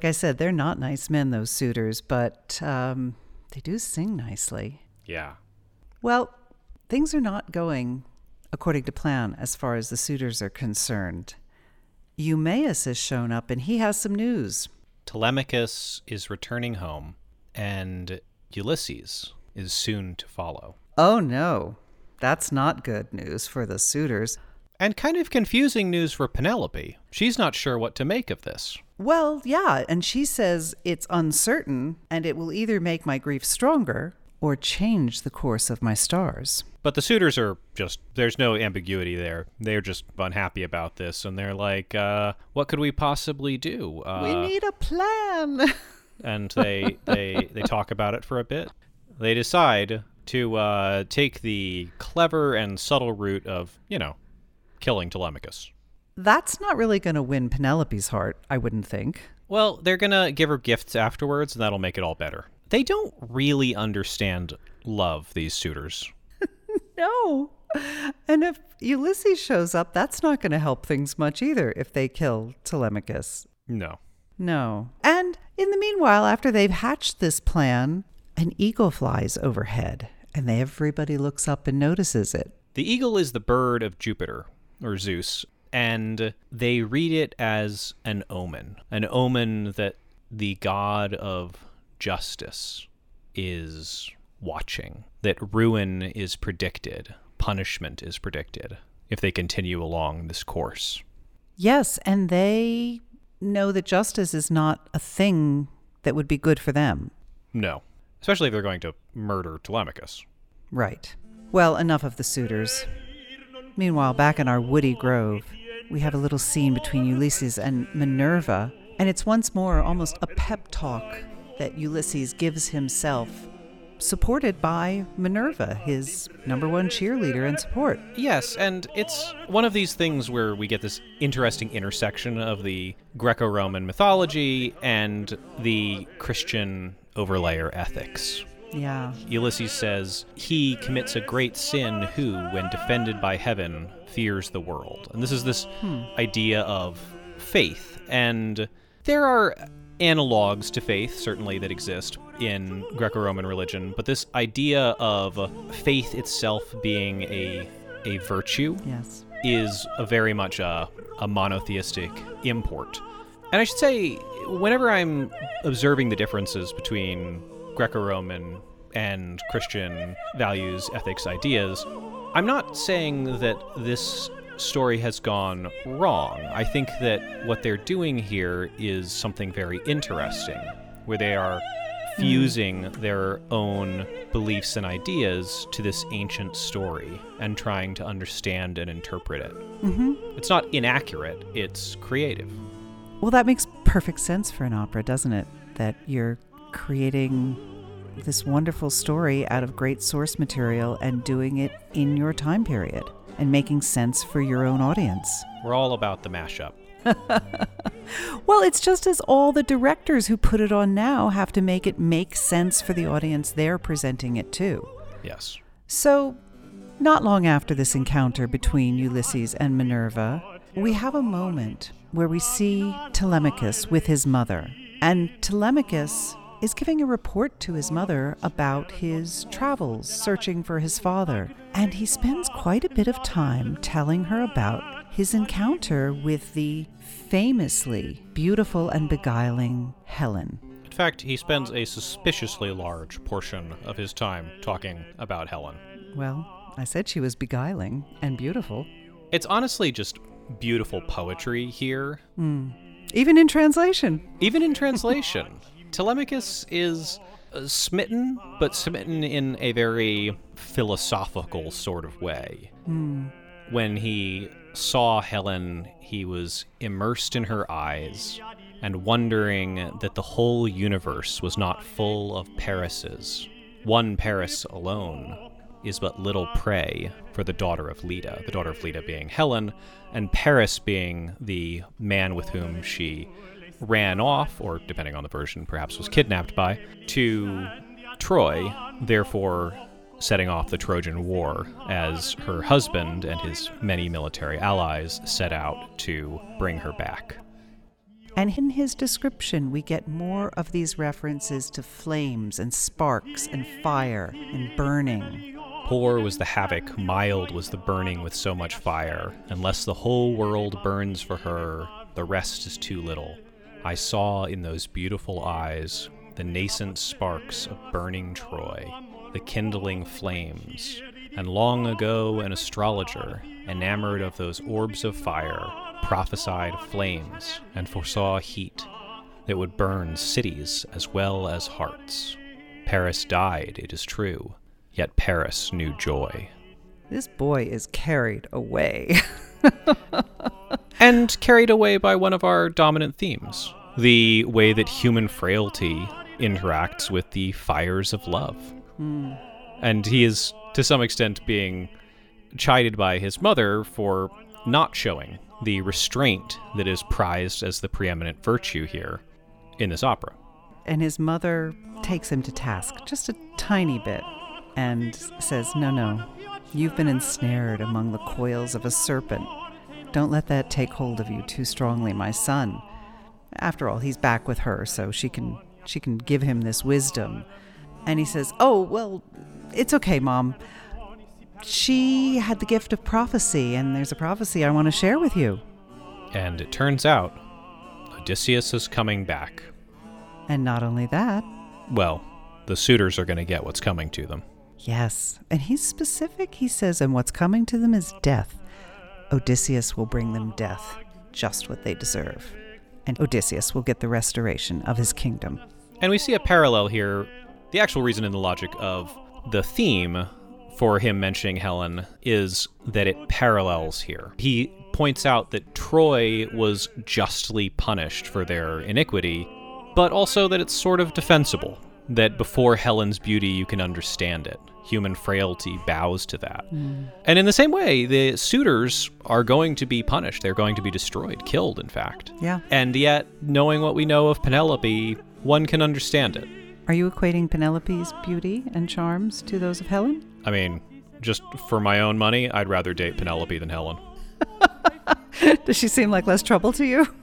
Like I said, they're not nice men, those suitors, but um, they do sing nicely. Yeah. Well, things are not going according to plan as far as the suitors are concerned. Eumaeus has shown up and he has some news. Telemachus is returning home, and Ulysses is soon to follow. Oh no, that's not good news for the suitors. And kind of confusing news for Penelope. She's not sure what to make of this. Well, yeah, and she says it's uncertain and it will either make my grief stronger or change the course of my stars. But the suitors are just, there's no ambiguity there. They're just unhappy about this, and they're like, uh, what could we possibly do? Uh, we need a plan. *laughs* and they, they, they talk about it for a bit. They decide to uh, take the clever and subtle route of, you know, killing Telemachus. That's not really going to win Penelope's heart, I wouldn't think. Well, they're going to give her gifts afterwards, and that'll make it all better. They don't really understand love, these suitors. *laughs* No. And if Ulysses shows up, that's not going to help things much either if they kill Telemachus. No. No. And in the meanwhile, after they've hatched this plan, an eagle flies overhead and everybody looks up and notices it. The eagle is the bird of Jupiter, or Zeus, and they read it as an omen. An omen that the god of justice is watching, that ruin is predicted, punishment is predicted if they continue along this course. Yes, and they know that justice is not a thing that would be good for them. No. Especially if they're going to murder Telemachus. Right. Well, enough of the suitors. Meanwhile, back in our woody grove, we have a little scene between Ulysses and Minerva, and it's once more almost a pep talk that Ulysses gives himself, supported by Minerva, his number one cheerleader and support. Yes, and it's one of these things where we get this interesting intersection of the Greco Roman mythology and the Christian overlayer ethics. Yeah. Ulysses says, He commits a great sin who, when defended by heaven, fears the world. And this is this hmm. idea of faith. And there are analogues to faith, certainly, that exist in Greco Roman religion, but this idea of faith itself being a, a virtue Yes. is a very much a, a monotheistic import. And I should say, whenever I'm observing the differences between Greco Roman and Christian values, ethics, ideas, I'm not saying that this story has gone wrong. I think that what they're doing here is something very interesting, where they are fusing their own beliefs and ideas to this ancient story and trying to understand and interpret it. Mm-hmm. It's not inaccurate, it's creative. Well, that makes perfect sense for an opera, doesn't it? That you're creating this wonderful story out of great source material and doing it in your time period and making sense for your own audience. We're all about the mashup. *laughs* Well, it's just as all the directors who put it on now have to make it make sense for the audience they're presenting it to. Yes. So, not long after this encounter between Ulysses and Minerva, we have a moment where we see Telemachus with his mother. And Telemachus is giving a report to his mother about his travels searching for his father. And he spends quite a bit of time telling her about his encounter with the famously beautiful and beguiling Helen. In fact, he spends a suspiciously large portion of his time talking about Helen. Well, I said she was beguiling and beautiful. It's honestly just beautiful poetry here. Hmm. Even in translation. Even in translation, Telemachus is uh, smitten, but smitten in a very philosophical sort of way. When he saw Helen, he was immersed in her eyes and wondering that the whole universe was not full of Parises. One Paris alone is but little prey for the daughter of Leda, the daughter of Leda being Helen, and Paris being the man with whom she ran off, or depending on the version, perhaps was kidnapped by, to Troy, therefore setting off the Trojan War as her husband and his many military allies set out to bring her back. And in his description, we get more of these references to flames and sparks and fire and burning. Poor was the havoc, mild was the burning with so much fire. Unless the whole world burns for her, the rest is too little. I saw in those beautiful eyes the nascent sparks of burning Troy, the kindling flames. And long ago, an astrologer, enamored of those orbs of fire, prophesied flames and foresaw heat that would burn cities as well as hearts. Paris died, it is true, yet Paris knew joy. This boy is carried away. *laughs* *laughs* and carried away by one of our dominant themes the way that human frailty interacts with the fires of love. Hmm. And he is, to some extent, being chided by his mother for not showing the restraint that is prized as the preeminent virtue here in this opera. and his mother takes him to task just a tiny bit and says, No, no, you've been ensnared among the coils of a serpent. Don't let that take hold of you too strongly, my son. After all, he's back with her, so she can she can give him this wisdom. And he says, "Oh, well, it's okay, mom. She had the gift of prophecy, and there's a prophecy I want to share with you." And it turns out Odysseus is coming back. And not only that, Well, the suitors are going to get what's coming to them. Yes, and he's specific. He says, and what's coming to them is death. Odysseus will bring them death, just what they deserve. And Odysseus will get the restoration of his kingdom. And we see a parallel here. The actual reason in the logic of the theme for him mentioning Helen is that it parallels here. He points out that Troy was justly punished for their iniquity, but also that it's sort of defensible. That before Helen's beauty, you can understand it. Human frailty bows to that. And in the same way, the suitors are going to be punished. They're going to be destroyed, killed, in fact. Yeah. And yet, knowing what we know of Penelope, one can understand it. Are you equating Penelope's beauty and charms to those of Helen? I mean, just for my own money, I'd rather date Penelope than Helen. *laughs* Does she seem like less trouble to you? *laughs*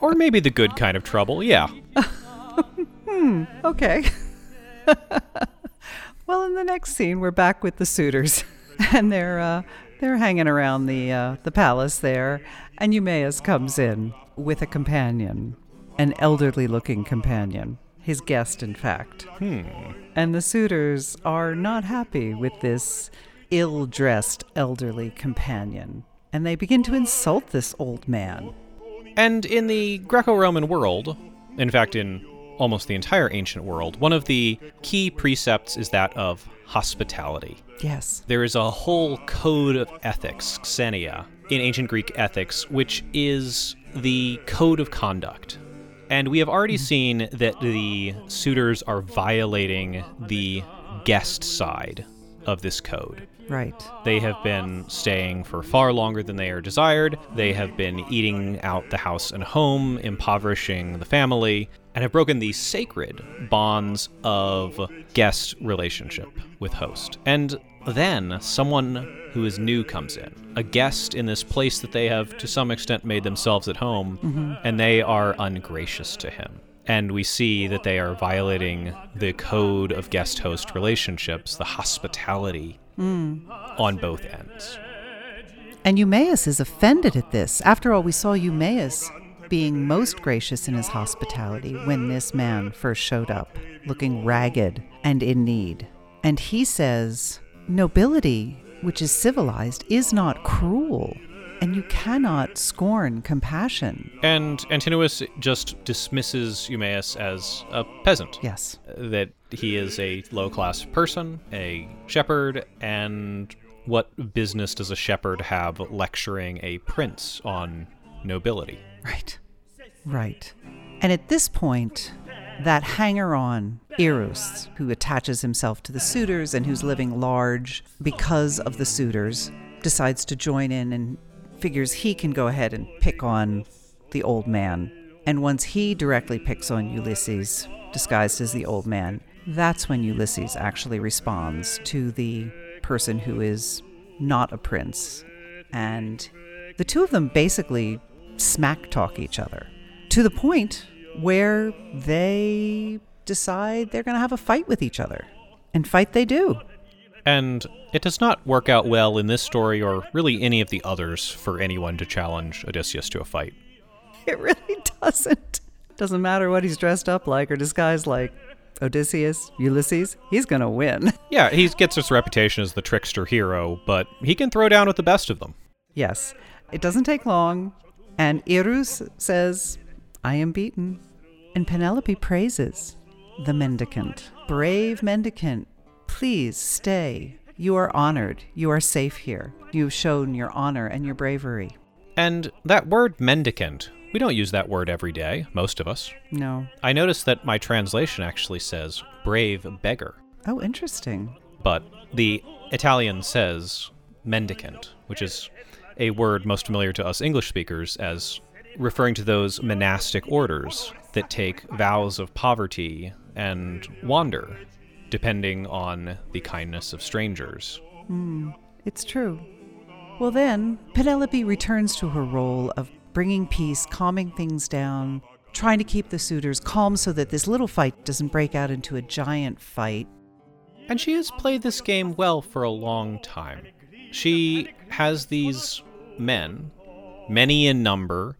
Or maybe the good kind of trouble, yeah. *laughs* Hmm, okay. Well, in the next scene, we're back with the suitors, *laughs* and they're uh, they're hanging around the uh, the palace there, and Eumaeus comes in with a companion, an elderly-looking companion, his guest, in fact. Hmm. And the suitors are not happy with this ill-dressed elderly companion, and they begin to insult this old man. And in the Greco Roman world, in fact, in almost the entire ancient world, one of the key precepts is that of hospitality. Yes. There is a whole code of ethics, xenia, in ancient Greek ethics, which is the code of conduct. And we have already seen that the suitors are violating the guest side of this code. Right. They have been staying for far longer than they are desired. They have been eating out the house and home, impoverishing the family, and have broken the sacred bonds of guest relationship with host. And then someone who is new comes in, a guest in this place that they have to some extent made themselves at home, mm-hmm. and they are ungracious to him. And we see that they are violating the code of guest host relationships, the hospitality mm. on both ends. And Eumaeus is offended at this. After all, we saw Eumaeus being most gracious in his hospitality when this man first showed up, looking ragged and in need. And he says, Nobility, which is civilized, is not cruel, and you cannot scorn compassion. And Antinous just dismisses Eumaeus as a peasant. Yes. That he is a low class person, a shepherd, and what business does a shepherd have lecturing a prince on nobility? Right. Right. And at this point, that hanger on, Irus, who attaches himself to the suitors and who's living large because of the suitors, decides to join in and figures he can go ahead and pick on the old man. And once he directly picks on Ulysses, disguised as the old man, that's when Ulysses actually responds to the person who is not a prince. And the two of them basically smack talk each other to the point where they decide they're going to have a fight with each other. And fight they do. And it does not work out well in this story or really any of the others for anyone to challenge Odysseus to a fight. It really *laughs* doesn't. Doesn't matter what he's dressed up like or disguised like. Odysseus, Ulysses, he's going to win. *laughs* Yeah, he gets his reputation as the trickster hero, but he can throw down with the best of them. Yes, it doesn't take long. And Irus says, I am beaten. And Penelope praises the mendicant. Brave mendicant, please stay. You are honored. You are safe here. You've shown your honor and your bravery. And that word mendicant, we don't use that word every day, most of us. No. I noticed that my translation actually says brave beggar, Oh, interesting. but the Italian says mendicant, which is a word most familiar to us English speakers as referring to those monastic orders that take vows of poverty and wander, depending on the kindness of strangers. Hmm, it's true. Well, then, Penelope returns to her role of bringing peace, calming things down, trying to keep the suitors calm so that this little fight doesn't break out into a giant fight. And she has played this game well for a long time. She has these men, many in number,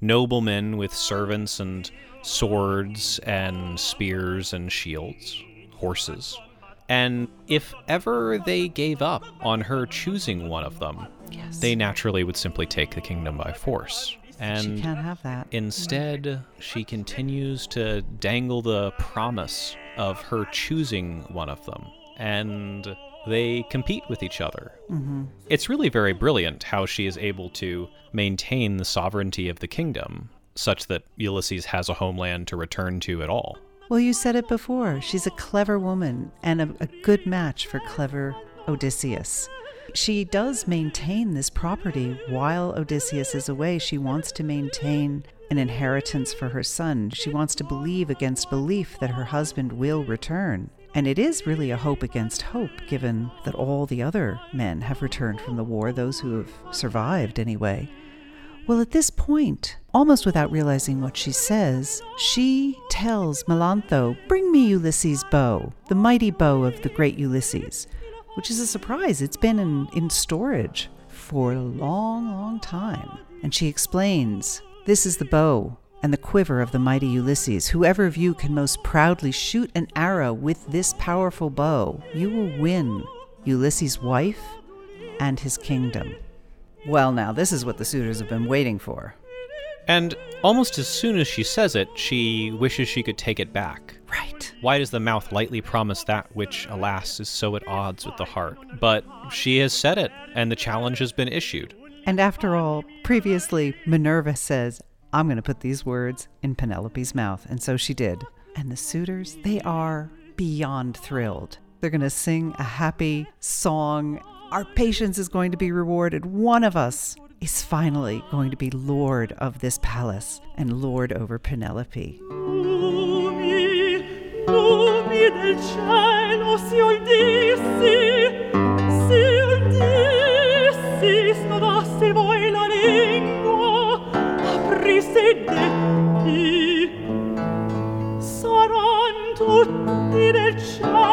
noblemen with servants and swords and spears and shields, horses. And if ever they gave up on her choosing one of them, Yes. they naturally would simply take the kingdom by force. And she can't have that. Instead, she continues to dangle the promise of her choosing one of them, and they compete with each other. Mm-hmm. It's really very brilliant how she is able to maintain the sovereignty of the kingdom, such that Ulysses has a homeland to return to at all. Well, you said it before. She's a clever woman and a, a good match for clever Odysseus. She does maintain this property while Odysseus is away. She wants to maintain an inheritance for her son. She wants to believe against belief that her husband will return. And it is really a hope against hope, given that all the other men have returned from the war, those who have survived anyway. Well, at this point, almost without realizing what she says, she tells Melantho, Bring me Ulysses' bow, the mighty bow of the great Ulysses, which is a surprise. It's been in, in storage for a long, long time. And she explains, This is the bow and the quiver of the mighty Ulysses. Whoever of you can most proudly shoot an arrow with this powerful bow, you will win Ulysses' wife and his kingdom. Well, now, this is what the suitors have been waiting for. And almost as soon as she says it, she wishes she could take it back. Right. Why does the mouth lightly promise that which, alas, is so at odds with the heart? But she has said it, and the challenge has been issued. And after all, previously, Minerva says, I'm going to put these words in Penelope's mouth. And so she did. And the suitors, they are beyond thrilled. They're going to sing a happy song. Our patience is going to be rewarded. One of us is finally going to be lord of this palace and lord over Penelope. Lumi, lumi detti saran tutti del cielo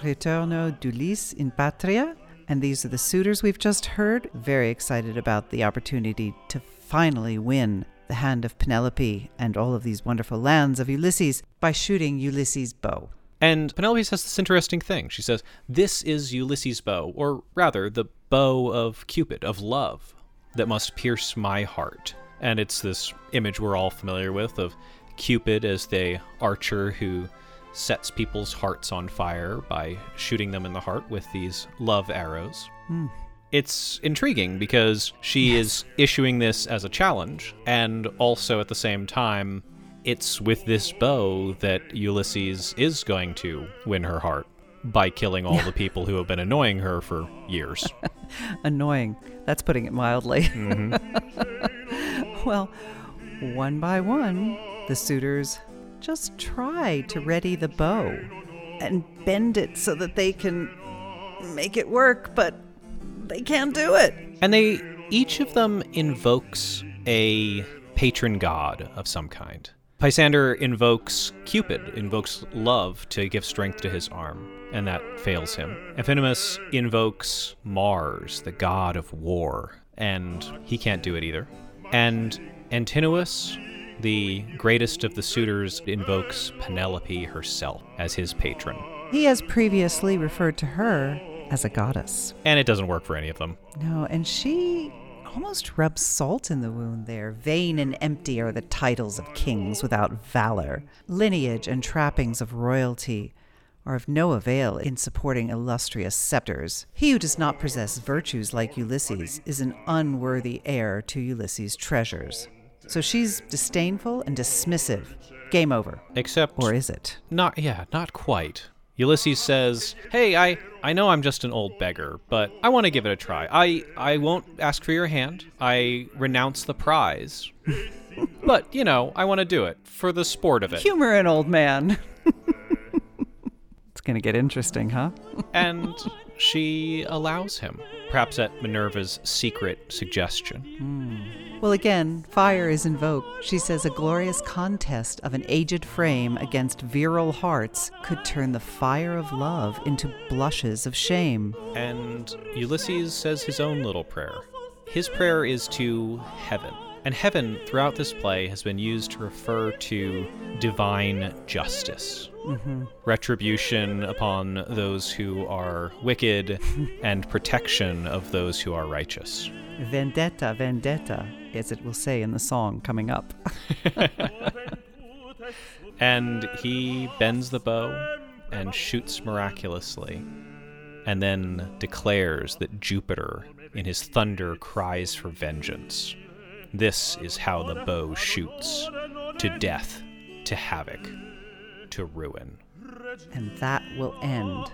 Ritorno d'Ulisse in Patria, and these are the suitors we've just heard. Very excited about the opportunity to finally win the hand of Penelope and all of these wonderful lands of Ulysses by shooting Ulysses' bow. And Penelope says this interesting thing. She says, This is Ulysses' bow, or rather, the bow of Cupid, of love, that must pierce my heart. And it's this image we're all familiar with of Cupid as the archer who sets people's hearts on fire by shooting them in the heart with these love arrows. Hmm. It's intriguing because she is issuing this as a challenge, and also at the same time, it's with this bow that Ulysses is going to win her heart by killing all the *laughs* people who have been annoying her for years. *laughs* Annoying. That's putting it mildly. Mm-hmm. *laughs* well, one by one, the suitors just try to ready the bow and bend it so that they can make it work, but they can't do it. and they each of them invokes a patron god of some kind. Pisander invokes Cupid, invokes love to give strength to his arm, and that fails him. Amphinomus invokes Mars, the god of war, and he can't do it either. And Antinous, the greatest of the suitors, invokes Penelope herself as his patron. He has previously referred to her as a goddess. And it doesn't work for any of them. No, and she almost rubs salt in the wound there. Vain and empty are the titles of kings without valor. Lineage and trappings of royalty are of no avail in supporting illustrious scepters. He who does not possess virtues like Ulysses is an unworthy heir to Ulysses' treasures. So she's disdainful and dismissive. Game over. Except Or is it? Not yeah, not quite. Ulysses says, "Hey, I I know I'm just an old beggar, but I want to give it a try. I I won't ask for your hand. I renounce the prize. but, you know, I want to do it for the sport of it." Humor an old man. *laughs* it's going to get interesting, huh? *laughs* and she allows him, perhaps at Minerva's secret suggestion. Hmm. Well, again, fire is invoked. She says a glorious contest of an aged frame against virile hearts could turn the fire of love into blushes of shame. And Ulysses says his own little prayer. His prayer is to heaven. And heaven, throughout this play, has been used to refer to divine justice. Mm-hmm. Retribution upon those who are wicked, *laughs* and protection of those who are righteous. Vendetta, vendetta, as it will say in the song coming up. *laughs* And he bends the bow and shoots miraculously, and then declares that Jupiter, in his thunder, cries for vengeance. This is how the bow shoots to death, to havoc, to ruin. And that will end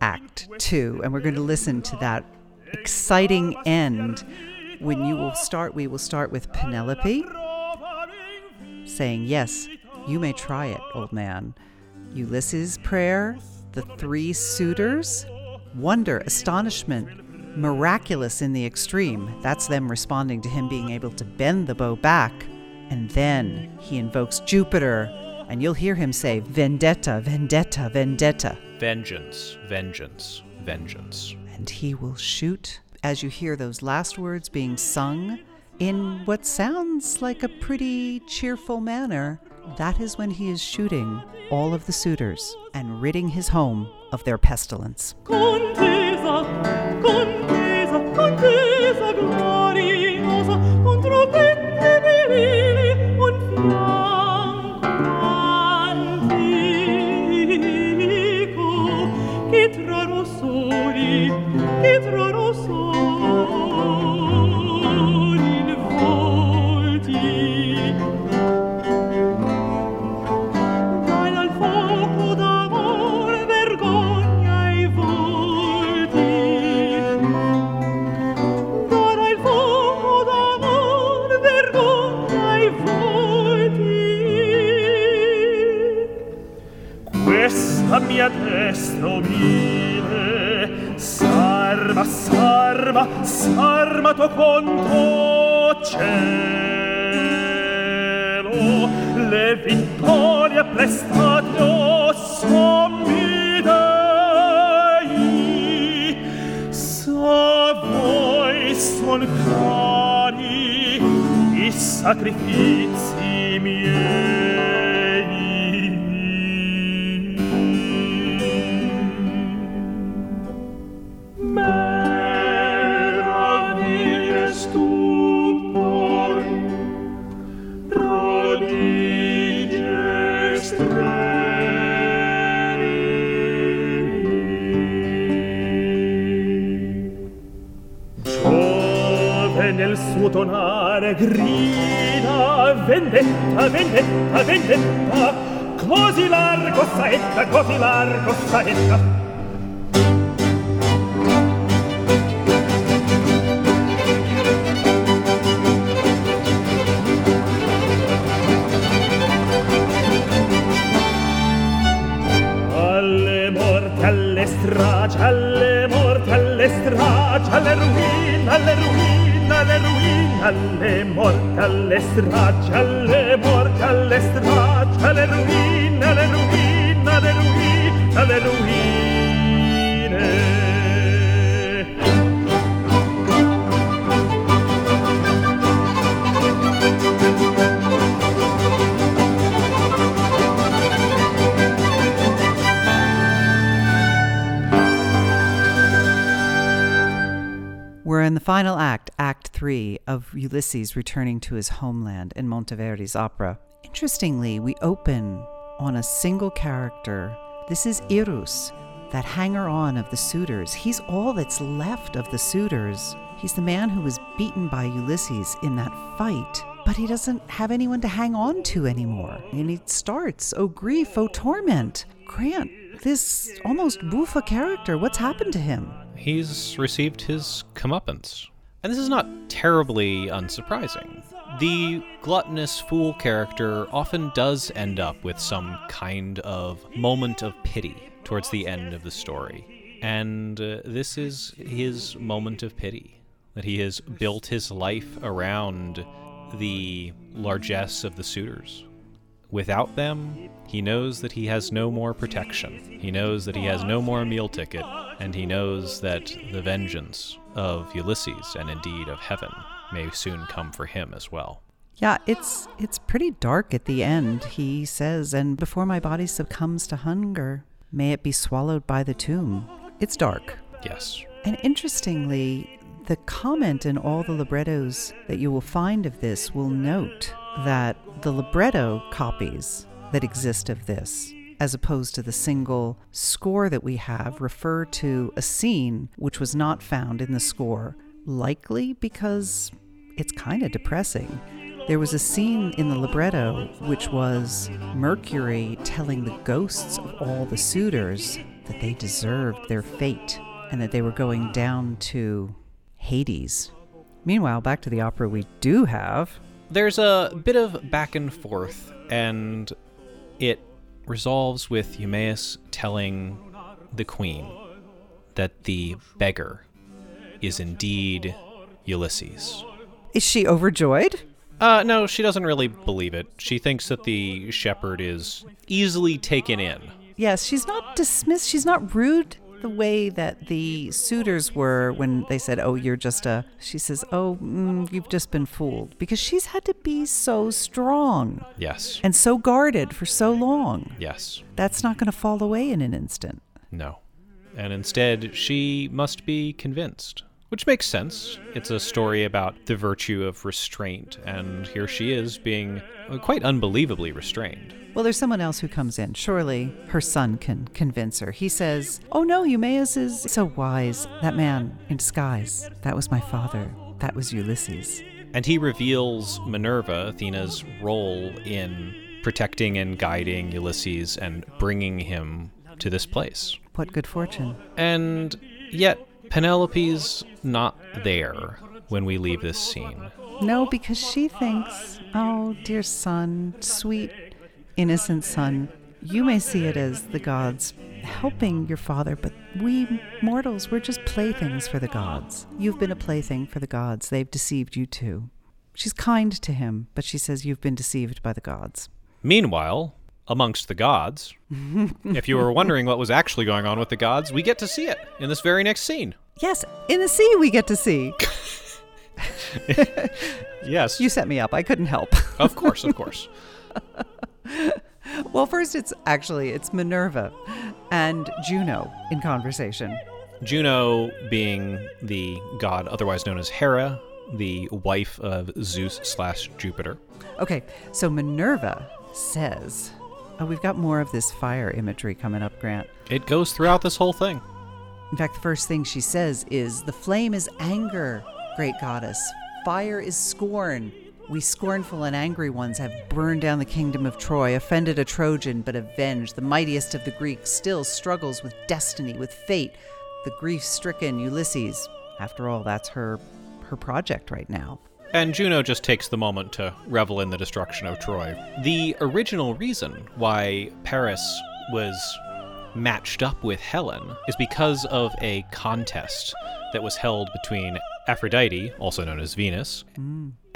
Act Two. And we're going to listen to that exciting end. When you will start, we will start with Penelope saying, Yes, you may try it, old man. Ulysses' prayer, the three suitors, wonder, astonishment, miraculous in the extreme. That's them responding to him being able to bend the bow back. And then he invokes Jupiter, and you'll hear him say, Vendetta, vendetta, vendetta. Vengeance, vengeance, vengeance. And he will shoot as you hear those last words being sung in what sounds like a pretty cheerful manner. That is when he is shooting all of the suitors and ridding his home of their pestilence. questo mine sarma sarma sarma to conto cielo. Le vittorie prestate oh, sommi dei sa voi son cari i sacrifici tonare grida vendetta, vendetta, vendetta. Così largo saetta, così largo saetta alle morte alle strage alle morte alle strage alle ruine morte alle stracce alle morte alle stracce of Ulysses returning to his homeland in Monteverdi's opera. Interestingly, we open on a single character. This is Irus, that hanger on of the suitors. He's all that's left of the suitors. He's the man who was beaten by Ulysses in that fight, but he doesn't have anyone to hang on to anymore. And he starts, Oh grief, oh torment. Grant, this almost buffa character, what's happened to him? He's received his comeuppance. And this is not terribly unsurprising. The gluttonous fool character often does end up with some kind of moment of pity towards the end of the story. And uh, this is his moment of pity that he has built his life around the largesse of the suitors. Without them, he knows that he has no more protection. He knows that he has no more meal ticket, and he knows that the vengeance of Ulysses and indeed of heaven may soon come for him as well. Yeah, it's it's pretty dark at the end. He says, "And before my body succumbs to hunger, may it be swallowed by the tomb." It's dark. Yes. And interestingly, the comment in all the librettos that you will find of this will note that the libretto copies that exist of this, as opposed to the single score that we have, refer to a scene which was not found in the score, likely because it's kind of depressing. There was a scene in the libretto which was Mercury telling the ghosts of all the suitors that they deserved their fate and that they were going down to Hades. Meanwhile, back to the opera we do have. There's a bit of back and forth, and it resolves with Eumaeus telling the queen that the beggar is indeed Ulysses. Is she overjoyed? Uh, no, she doesn't really believe it. She thinks that the shepherd is easily taken in. Yes, she's not dismissed. She's not rude the way that the suitors were when they said, Oh, you're just a. She says, Oh, mm, you've just been fooled. Because she's had to be so strong Yes. and so guarded for so long. Yes. That's not going to fall away in an instant. No. And instead, she must be convinced. Which makes sense. It's a story about the virtue of restraint, and here she is being uh, quite unbelievably restrained. Well, there's someone else who comes in. Surely her son can convince her. He says, Oh no, Eumaeus is so wise. That man in disguise. That was my father. That was Ulysses. And he reveals Minerva, Athena's role in protecting and guiding Ulysses and bringing him to this place. What good fortune. And yet, Penelope's not there when we leave this scene. No, because she thinks, Oh, dear son, sweet, innocent son, you may see it as the gods helping your father, but we mortals, we're just playthings for the gods. You've been a plaything for the gods. They've deceived you too. She's kind to him, but she says you've been deceived by the gods. Meanwhile, amongst the gods, *laughs* if you were wondering what was actually going on with the gods, we get to see it in this very next scene. Yes, in the sea we get to see. *laughs* Yes. You set me up. I couldn't help. of course, of course. *laughs* well, first it's actually it's Minerva and Juno in conversation. Juno being the god otherwise known as Hera, the wife of Zeus slash Jupiter. Okay, so Minerva says, "Oh, we've got more of this fire imagery coming up, Grant." It goes throughout this whole thing. In fact, the first thing she says is, The flame is anger, great goddess. Fire is scorn. We scornful and angry ones have burned down the kingdom of Troy, offended a Trojan, but avenged. The mightiest of the Greeks still struggles with destiny, with fate. The grief stricken Ulysses. After all, that's her her project right now. And Juno just takes the moment to revel in the destruction of Troy. The original reason why Paris was matched up with Helen is because of a contest that was held between Aphrodite, also known as Venus,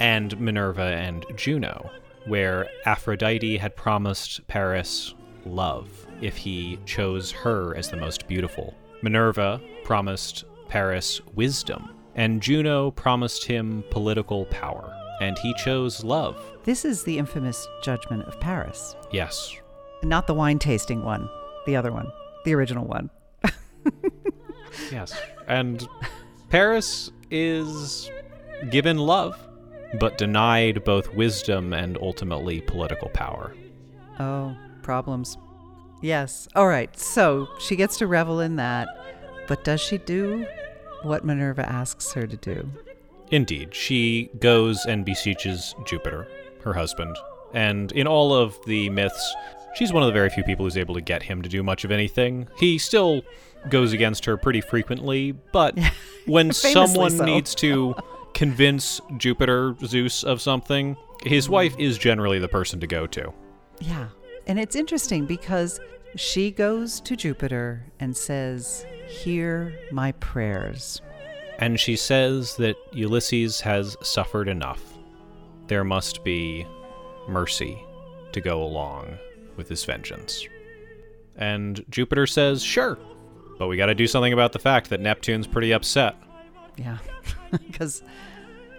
and Minerva and Juno, where Aphrodite had promised Paris love if he chose her as the most beautiful. Minerva promised Paris wisdom, and Juno promised him political power, and he chose love. This is the infamous judgment of Paris. Yes, Not the wine tasting one, the other one, the original one. *laughs* Yes. And Paris is given love, but denied both wisdom and ultimately political power. Oh, problems. Yes. All right. So she gets to revel in that, but does she do what Minerva asks her to do? Indeed, she goes and beseeches Jupiter, her husband. And in all of the myths, she's one of the very few people who's able to get him to do much of anything. He still goes against her pretty frequently, but *laughs* when someone so. needs to convince Jupiter, Zeus, of something, his wife is generally the person to go to. Yeah. And it's interesting because she goes to Jupiter and says, Hear my prayers. And she says that Ulysses has suffered enough. There must be mercy to go along with his vengeance. And Jupiter says, sure, but we gotta do something about the fact that Neptune's pretty upset. Yeah. *laughs* Because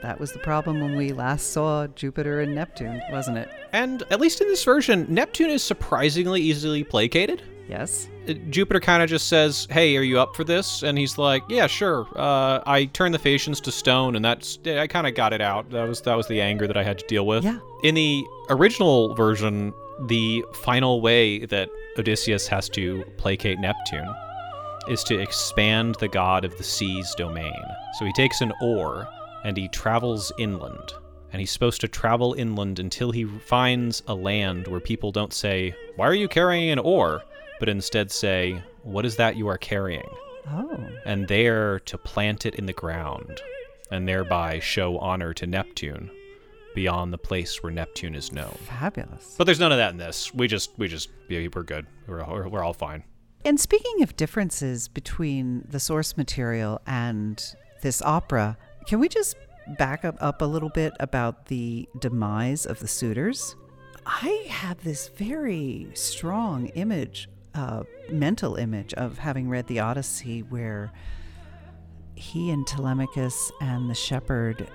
that was the problem when we last saw Jupiter and Neptune, wasn't it? And at least in this version, Neptune is surprisingly easily placated. Yes. Uh, Jupiter kind of just says, "Hey, are you up for this?" And he's like, "Yeah, sure." Uh, I turned the Phaeacians to stone, and that's I kind of got it out. That was that was the anger that I had to deal with. Yeah. In the original version, the final way that Odysseus has to placate Neptune is to expand the god of the sea's domain. So he takes an oar and he travels inland. And he's supposed to travel inland until he finds a land where people don't say, Why are you carrying an oar? but instead say, What is that you are carrying? Oh. And there to plant it in the ground, and thereby show honor to Neptune beyond the place where Neptune is known. Fabulous. But there's none of that in this. We just, we just, yeah, we're good. We're, all- we're all fine. And speaking of differences between the source material and this opera, can we just back up, up a little bit about the demise of the suitors? I have this very strong image, uh, mental image of having read the Odyssey where he and Telemachus and the shepherd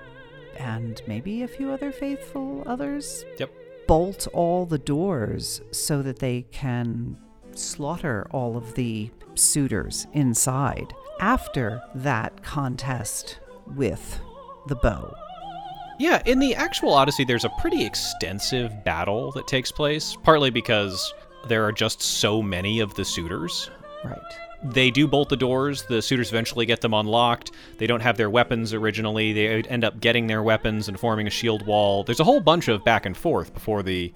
and maybe a few other faithful others Yep. bolt all the doors so that they can slaughter all of the suitors inside after that contest with the bow. Yeah, in the actual Odyssey, there's a pretty extensive battle that takes place, partly because there are just so many of the suitors. Right. They do bolt the doors. The suitors eventually get them unlocked. They don't have their weapons originally. They end up getting their weapons and forming a shield wall. There's a whole bunch of back and forth before the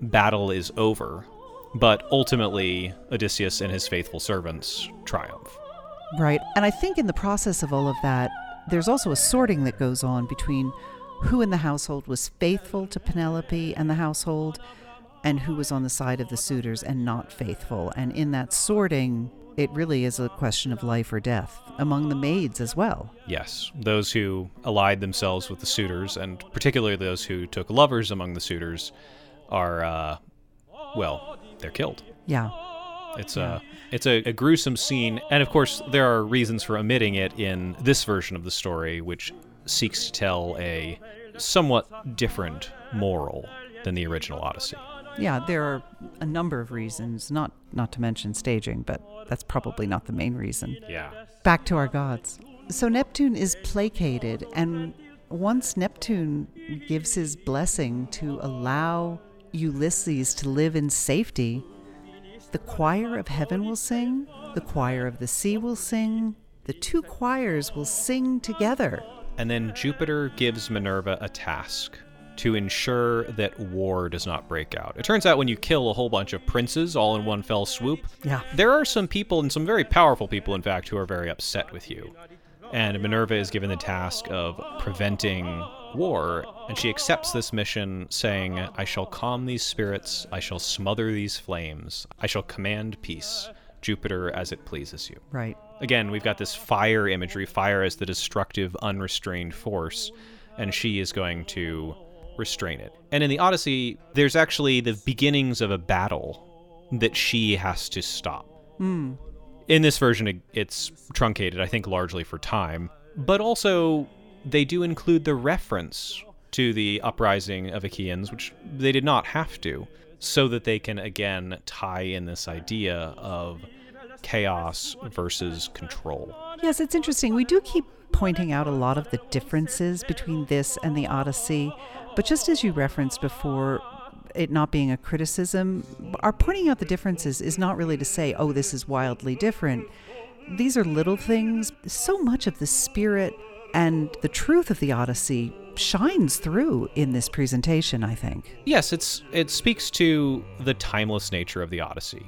battle is over. But ultimately, Odysseus and his faithful servants triumph. Right. And I think in the process of all of that, there's also a sorting that goes on between who in the household was faithful to Penelope and the household and who was on the side of the suitors and not faithful. And in that sorting, it really is a question of life or death among the maids as well. Yes, those who allied themselves with the suitors, and particularly those who took lovers among the suitors, are, uh, well, they're killed. Yeah. It's a it's a, a gruesome scene, and of course there are reasons for omitting it in this version of the story, which seeks to tell a somewhat different moral than the original Odyssey. Yeah, there are a number of reasons, not not to mention staging, but that's probably not the main reason. Yeah. Back to our gods. So Neptune is placated, and once Neptune gives his blessing to allow Ulysses to live in safety, the choir of heaven will sing, the choir of the sea will sing, the two choirs will sing together. And then Jupiter gives Minerva a task to ensure that war does not break out. It turns out when you kill a whole bunch of princes all in one fell swoop, Yeah. there are some people, and some very powerful people, in fact, who are very upset with you. And Minerva is given the task of preventing war, and she accepts this mission, saying, I shall calm these spirits, I shall smother these flames, I shall command peace, Jupiter, as it pleases you. Right. Again, we've got this fire imagery, fire as the destructive, unrestrained force, and she is going to restrain it. And in the Odyssey, there's actually the beginnings of a battle that she has to stop. Hmm. In this version, it's truncated, I think, largely for time, but also they do include the reference to the uprising of Achaeans, which they did not have to, so that they can again tie in this idea of chaos versus control. Yes, it's interesting. We do keep pointing out a lot of the differences between this and the Odyssey, but just as you referenced before, it not being a criticism, our pointing out the differences is not really to say, oh, this is wildly different. These are little things. So much of the spirit and the truth of the Odyssey shines through in this presentation, I think. Yes, it's it speaks to the timeless nature of the Odyssey.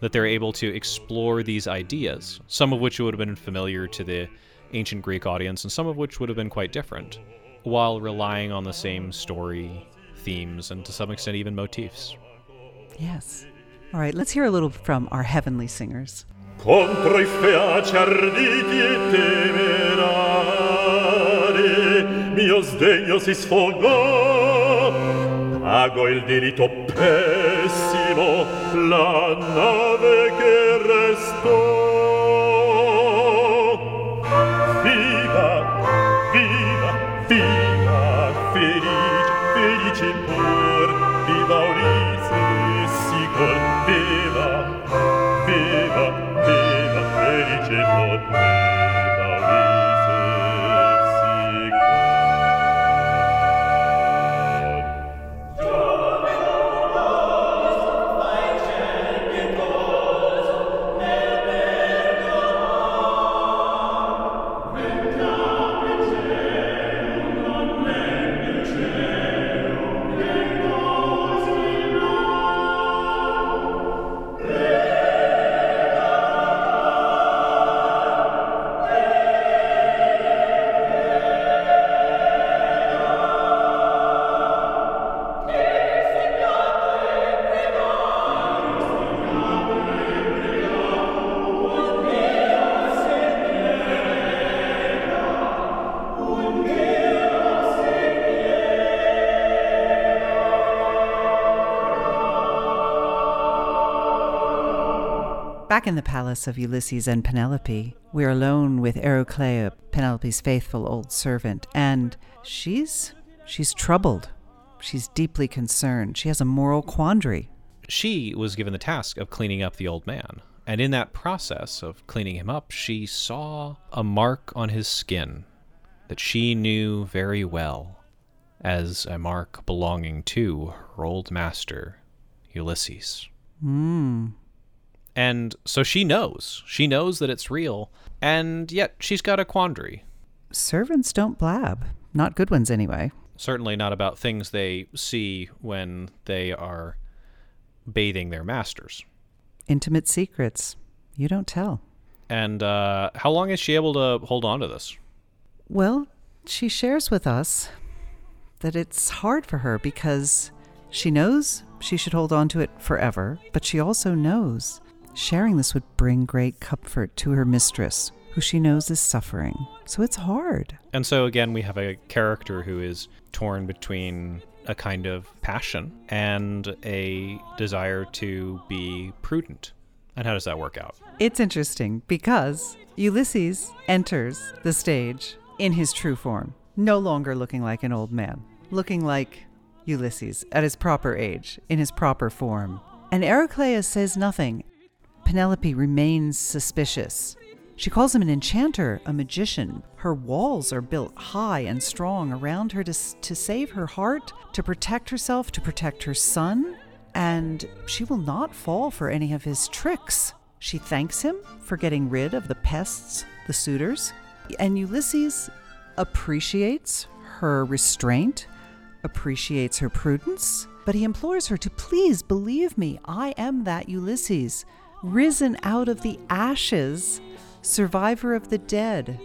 That they're able to explore these ideas, some of which would have been familiar to the ancient Greek audience, and some of which would have been quite different, while relying on the same story, themes, and to some extent even motifs. Yes. All right, let's hear a little from our heavenly singers. contro i feaci arditi e temerari mio sdegno si sfogò pago il diritto pessimo la nave che restò Back in the palace of Ulysses and Penelope, we are alone with Ericlea, Penelope's faithful old servant, and she's she's troubled. She's deeply concerned. She has a moral quandary. She was given the task of cleaning up the old man. And in that process of cleaning him up, she saw a mark on his skin that she knew very well as a mark belonging to her old master, Ulysses. Hmm. And so she knows. She knows that it's real, and yet she's got a quandary. Servants don't blab. Not good ones, anyway. Certainly not about things they see when they are bathing their masters. Intimate secrets. You don't tell. And uh, how long is she able to hold on to this? Well, she shares with us that it's hard for her because she knows she should hold on to it forever, but she also knows sharing this would bring great comfort to her mistress, who she knows is suffering. So it's hard. And so again, we have a character who is torn between a kind of passion and a desire to be prudent. And how does that work out? It's interesting because Ulysses enters the stage in his true form, no longer looking like an old man, looking like Ulysses at his proper age, in his proper form. And Ericlea says nothing. Penelope remains suspicious. She calls him an enchanter, a magician. Her walls are built high and strong around her to, to save her heart, to protect herself, to protect her son, and she will not fall for any of his tricks. She thanks him for getting rid of the pests, the suitors, and Ulysses appreciates her restraint, appreciates her prudence, but he implores her to please believe me, I am that Ulysses, risen out of the ashes, survivor of the dead.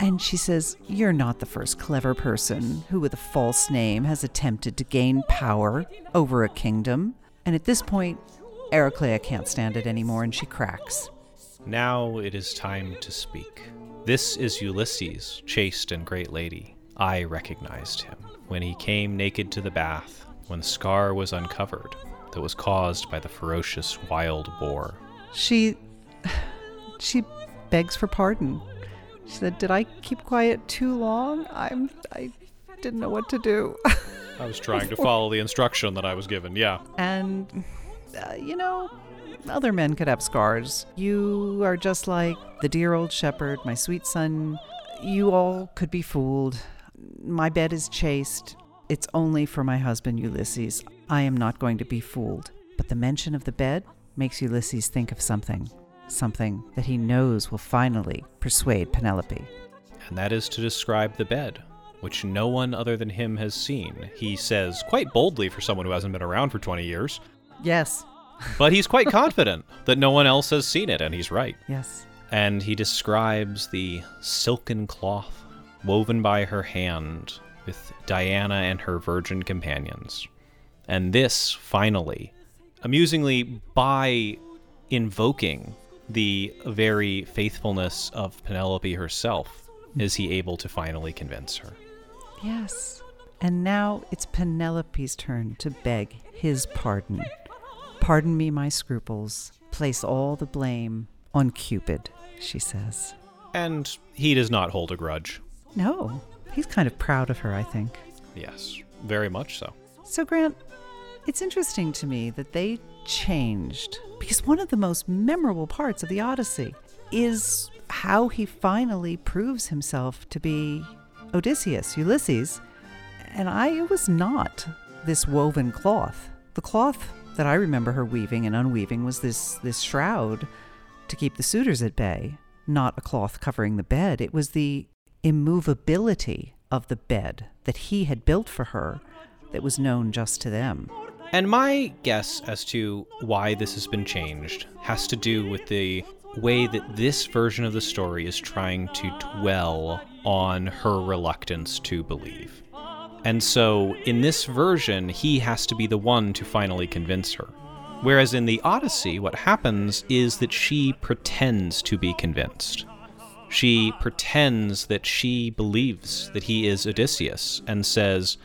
And she says, You're not the first clever person who, with a false name, has attempted to gain power over a kingdom. And at this point, Ericlea can't stand it anymore and she cracks. Now it is time to speak. This is Ulysses, chaste and great lady. I recognized him when he came naked to the bath, when the scar was uncovered that was caused by the ferocious wild boar. She *sighs* she begs for pardon. She said, "Did I keep quiet too long? I'm I didn't know what to do." *laughs* I was trying to follow the instruction that I was given, yeah. and uh, you know, other men could have scars. You are just like the dear old shepherd, my sweet son. You all could be fooled. My bed is chaste. It's only for my husband Ulysses. I am not going to be fooled. But the mention of the bed makes Ulysses think of something, something that he knows will finally persuade Penelope. and that is to describe the bed, which no one other than him has seen. He says quite boldly for someone who hasn't been around for 20 years, Yes. but he's quite *laughs* confident that no one else has seen it, and he's right. Yes. And he describes the silken cloth woven by her hand with Diana and her virgin companions. And this, finally, amusingly, by invoking the very faithfulness of Penelope herself, is he able to finally convince her. Yes. And now it's Penelope's turn to beg his pardon. Pardon me my scruples. Place all the blame on Cupid, she says. And he does not hold a grudge. No, he's kind of proud of her, I think. Yes, very much so. So, Grant, it's interesting to me that they changed because one of the most memorable parts of the Odyssey is how he finally proves himself to be Odysseus, Ulysses. And I, it was not this woven cloth. The cloth that I remember her weaving and unweaving was this, this shroud to keep the suitors at bay, not a cloth covering the bed. It was the immovability of the bed that he had built for her that was known just to them. And my guess as to why this has been changed has to do with the way that this version of the story is trying to dwell on her reluctance to believe. And so in this version, he has to be the one to finally convince her. Whereas in the Odyssey, what happens is that she pretends to be convinced. She pretends that she believes that he is Odysseus and says,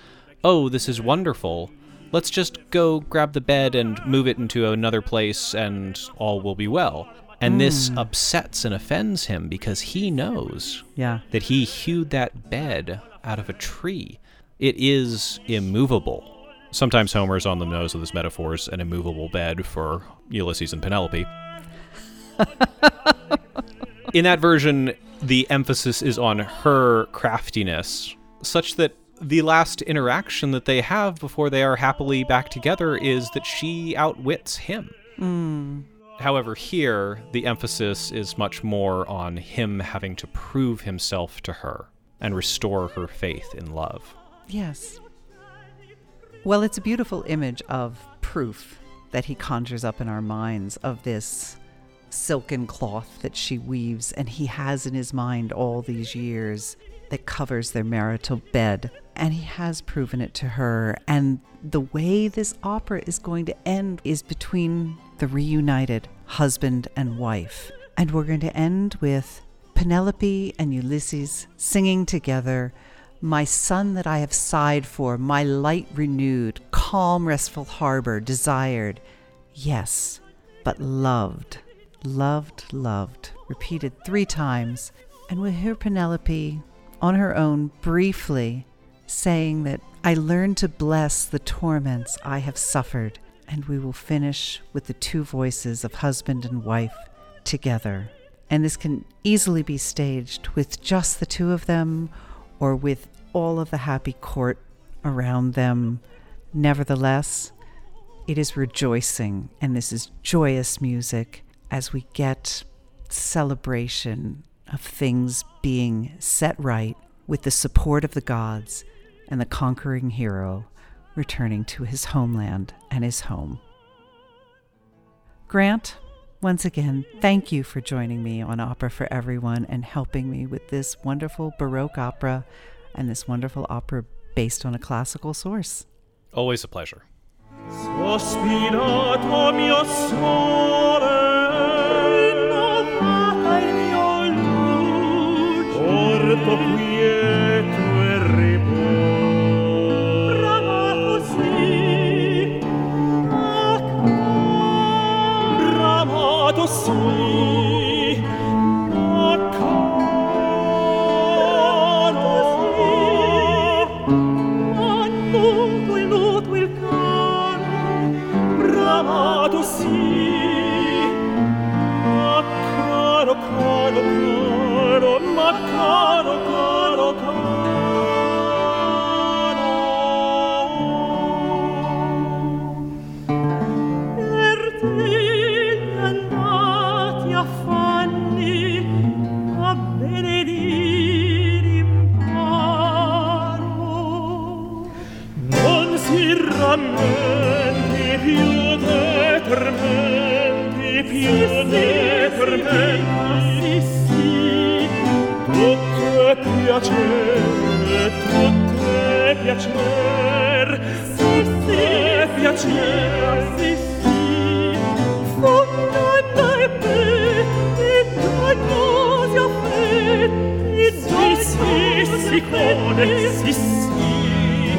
Oh, this is wonderful. Let's just go grab the bed and move it into another place and all will be well. And this hmm. upsets and offends him because he knows Yeah. that he hewed that bed out of a tree. It is immovable. Sometimes Homer's on the nose with his metaphors an immovable bed for Ulysses and Penelope. *laughs* In that version, the emphasis is on her craftiness, such that the last interaction that they have before they are happily back together is that she outwits him. Hmm. However, here, the emphasis is much more on him having to prove himself to her and restore her faith in love. Yes. Well, it's a beautiful image of proof that he conjures up in our minds of this silken cloth that she weaves and he has in his mind all these years that covers their marital bed. And he has proven it to her. And the way this opera is going to end is between the reunited husband and wife. And we're going to end with Penelope and Ulysses singing together, My son that I have sighed for, my light renewed, calm, restful harbor, desired. Yes, but loved, loved, loved, repeated three times. And we hear Penelope on her own briefly saying that I learned to bless the torments I have suffered. And we will finish with the two voices of husband and wife together. And this can easily be staged with just the two of them or with all of the happy court around them. Nevertheless, it is rejoicing, and this is joyous music as we get celebration of things being set right with the support of the gods and the conquering hero returning to his homeland and his home. Grant, once again, thank you for joining me on Opera for Everyone and helping me with this wonderful Baroque opera and this wonderful opera based on a classical source. Always a pleasure. Bramato Dirne per me sì sì Tutte piacere Tutte piacer Sì sì piacer Sì sì Fondante me E dannosi a me E dannosi a me Sì sì Sì sì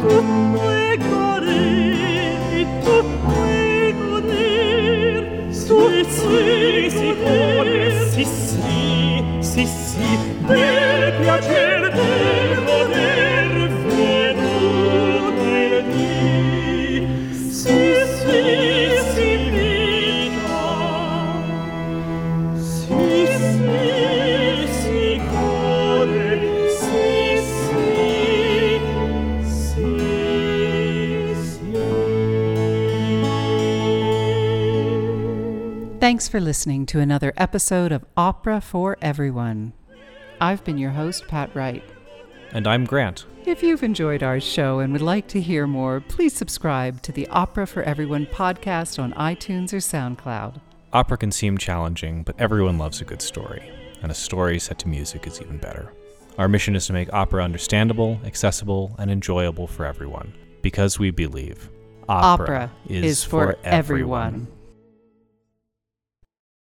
Tutte Thanks for listening to another episode of Opera for Everyone. I've been your host, Pat Wright. And I'm Grant. If you've enjoyed our show and would like to hear more, please subscribe to the Opera for Everyone podcast on iTunes or SoundCloud. Opera can seem challenging, but everyone loves a good story, and a story set to music is even better. Our mission is to make opera understandable, accessible, and enjoyable for everyone, because we believe Opera is for everyone.